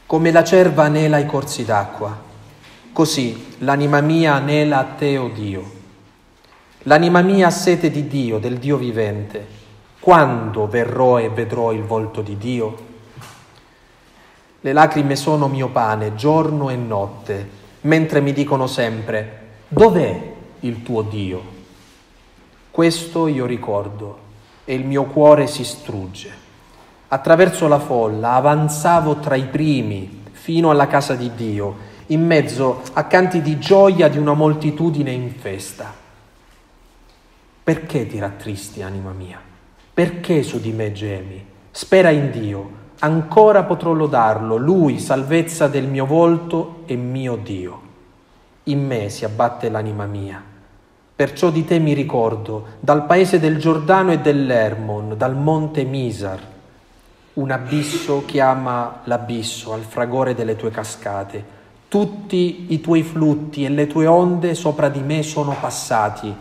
S1: come la cerva anela i corsi d'acqua, così l'anima mia anela a te, o oh Dio. L'anima mia ha sete di Dio, del Dio vivente. Quando verrò e vedrò il volto di Dio? Le lacrime sono mio pane giorno e notte, mentre mi dicono sempre, dov'è il tuo Dio? Questo io ricordo e il mio cuore si strugge. Attraverso la folla avanzavo tra i primi fino alla casa di Dio, in mezzo a canti di gioia di una moltitudine in festa. Perché ti rattristi, anima mia? Perché su di me gemi? Spera in Dio, ancora potrò lodarlo, Lui, salvezza del mio volto e mio Dio. In me si abbatte l'anima mia Perciò di te mi ricordo, dal paese del Giordano e dell'Ermon, dal monte Misar, un abisso chiama l'abisso al fragore delle tue cascate. Tutti i tuoi flutti e le tue onde sopra di me sono passati.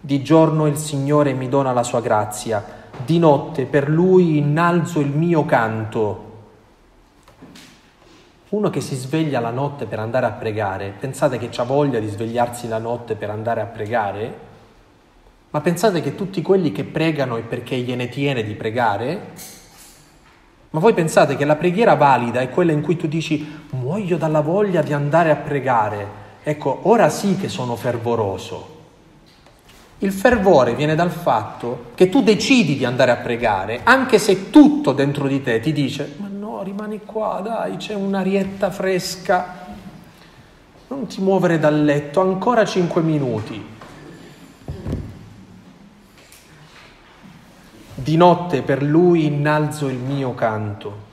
S1: Di giorno il Signore mi dona la sua grazia, di notte per Lui innalzo il mio canto. Uno che si sveglia la notte per andare a pregare, pensate che ha voglia di svegliarsi la notte per andare a pregare? Ma pensate che tutti quelli che pregano è perché gliene tiene di pregare? Ma voi pensate che la preghiera valida è quella in cui tu dici muoio dalla voglia di andare a pregare? Ecco, ora sì che sono fervoroso. Il fervore viene dal fatto che tu decidi di andare a pregare, anche se tutto dentro di te ti dice, ma rimani qua, dai, c'è un'arietta fresca, non ti muovere dal letto, ancora cinque minuti. Di notte per lui innalzo il mio canto,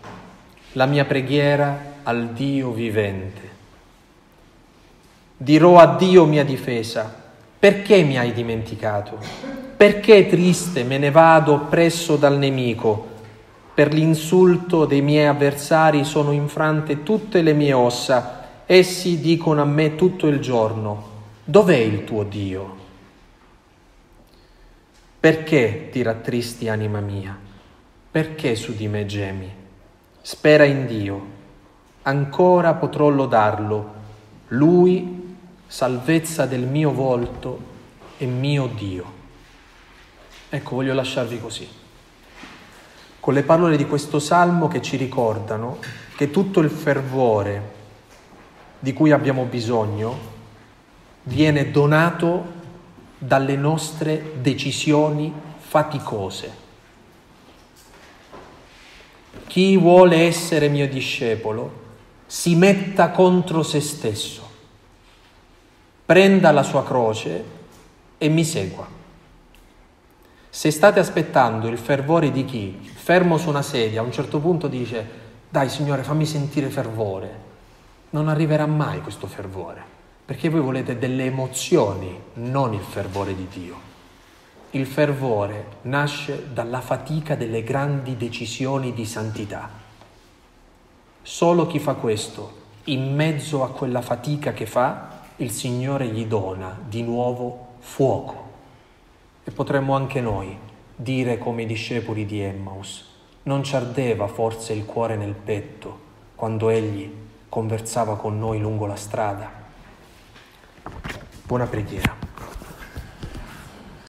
S1: la mia preghiera al Dio vivente. Dirò a Dio mia difesa, perché mi hai dimenticato? Perché triste me ne vado oppresso dal nemico? Per l'insulto dei miei avversari sono infrante tutte le mie ossa Essi dicono a me tutto il giorno, dov'è il tuo Dio? Perché ti rattristi anima mia? Perché su di me gemi? Spera in Dio, ancora potrò lodarlo, Lui, salvezza del mio volto e mio Dio. Ecco, voglio lasciarvi così, con le parole di questo salmo che ci ricordano che tutto il fervore, di cui abbiamo bisogno viene donato dalle nostre decisioni faticose. Chi vuole essere mio discepolo si metta contro se stesso, prenda la sua croce e mi segua. Se state aspettando il fervore di chi, fermo su una sedia, a un certo punto dice, dai Signore fammi sentire fervore, non arriverà mai questo fervore, perché voi volete delle emozioni, non il fervore di Dio. Il fervore nasce dalla fatica delle grandi decisioni di santità. Solo chi fa questo, in mezzo a quella fatica che fa, il Signore gli dona di nuovo fuoco. E potremmo anche noi dire come i discepoli di Emmaus, non ci ardeva forse il cuore nel petto quando egli conversava con noi lungo la strada. Buona preghiera.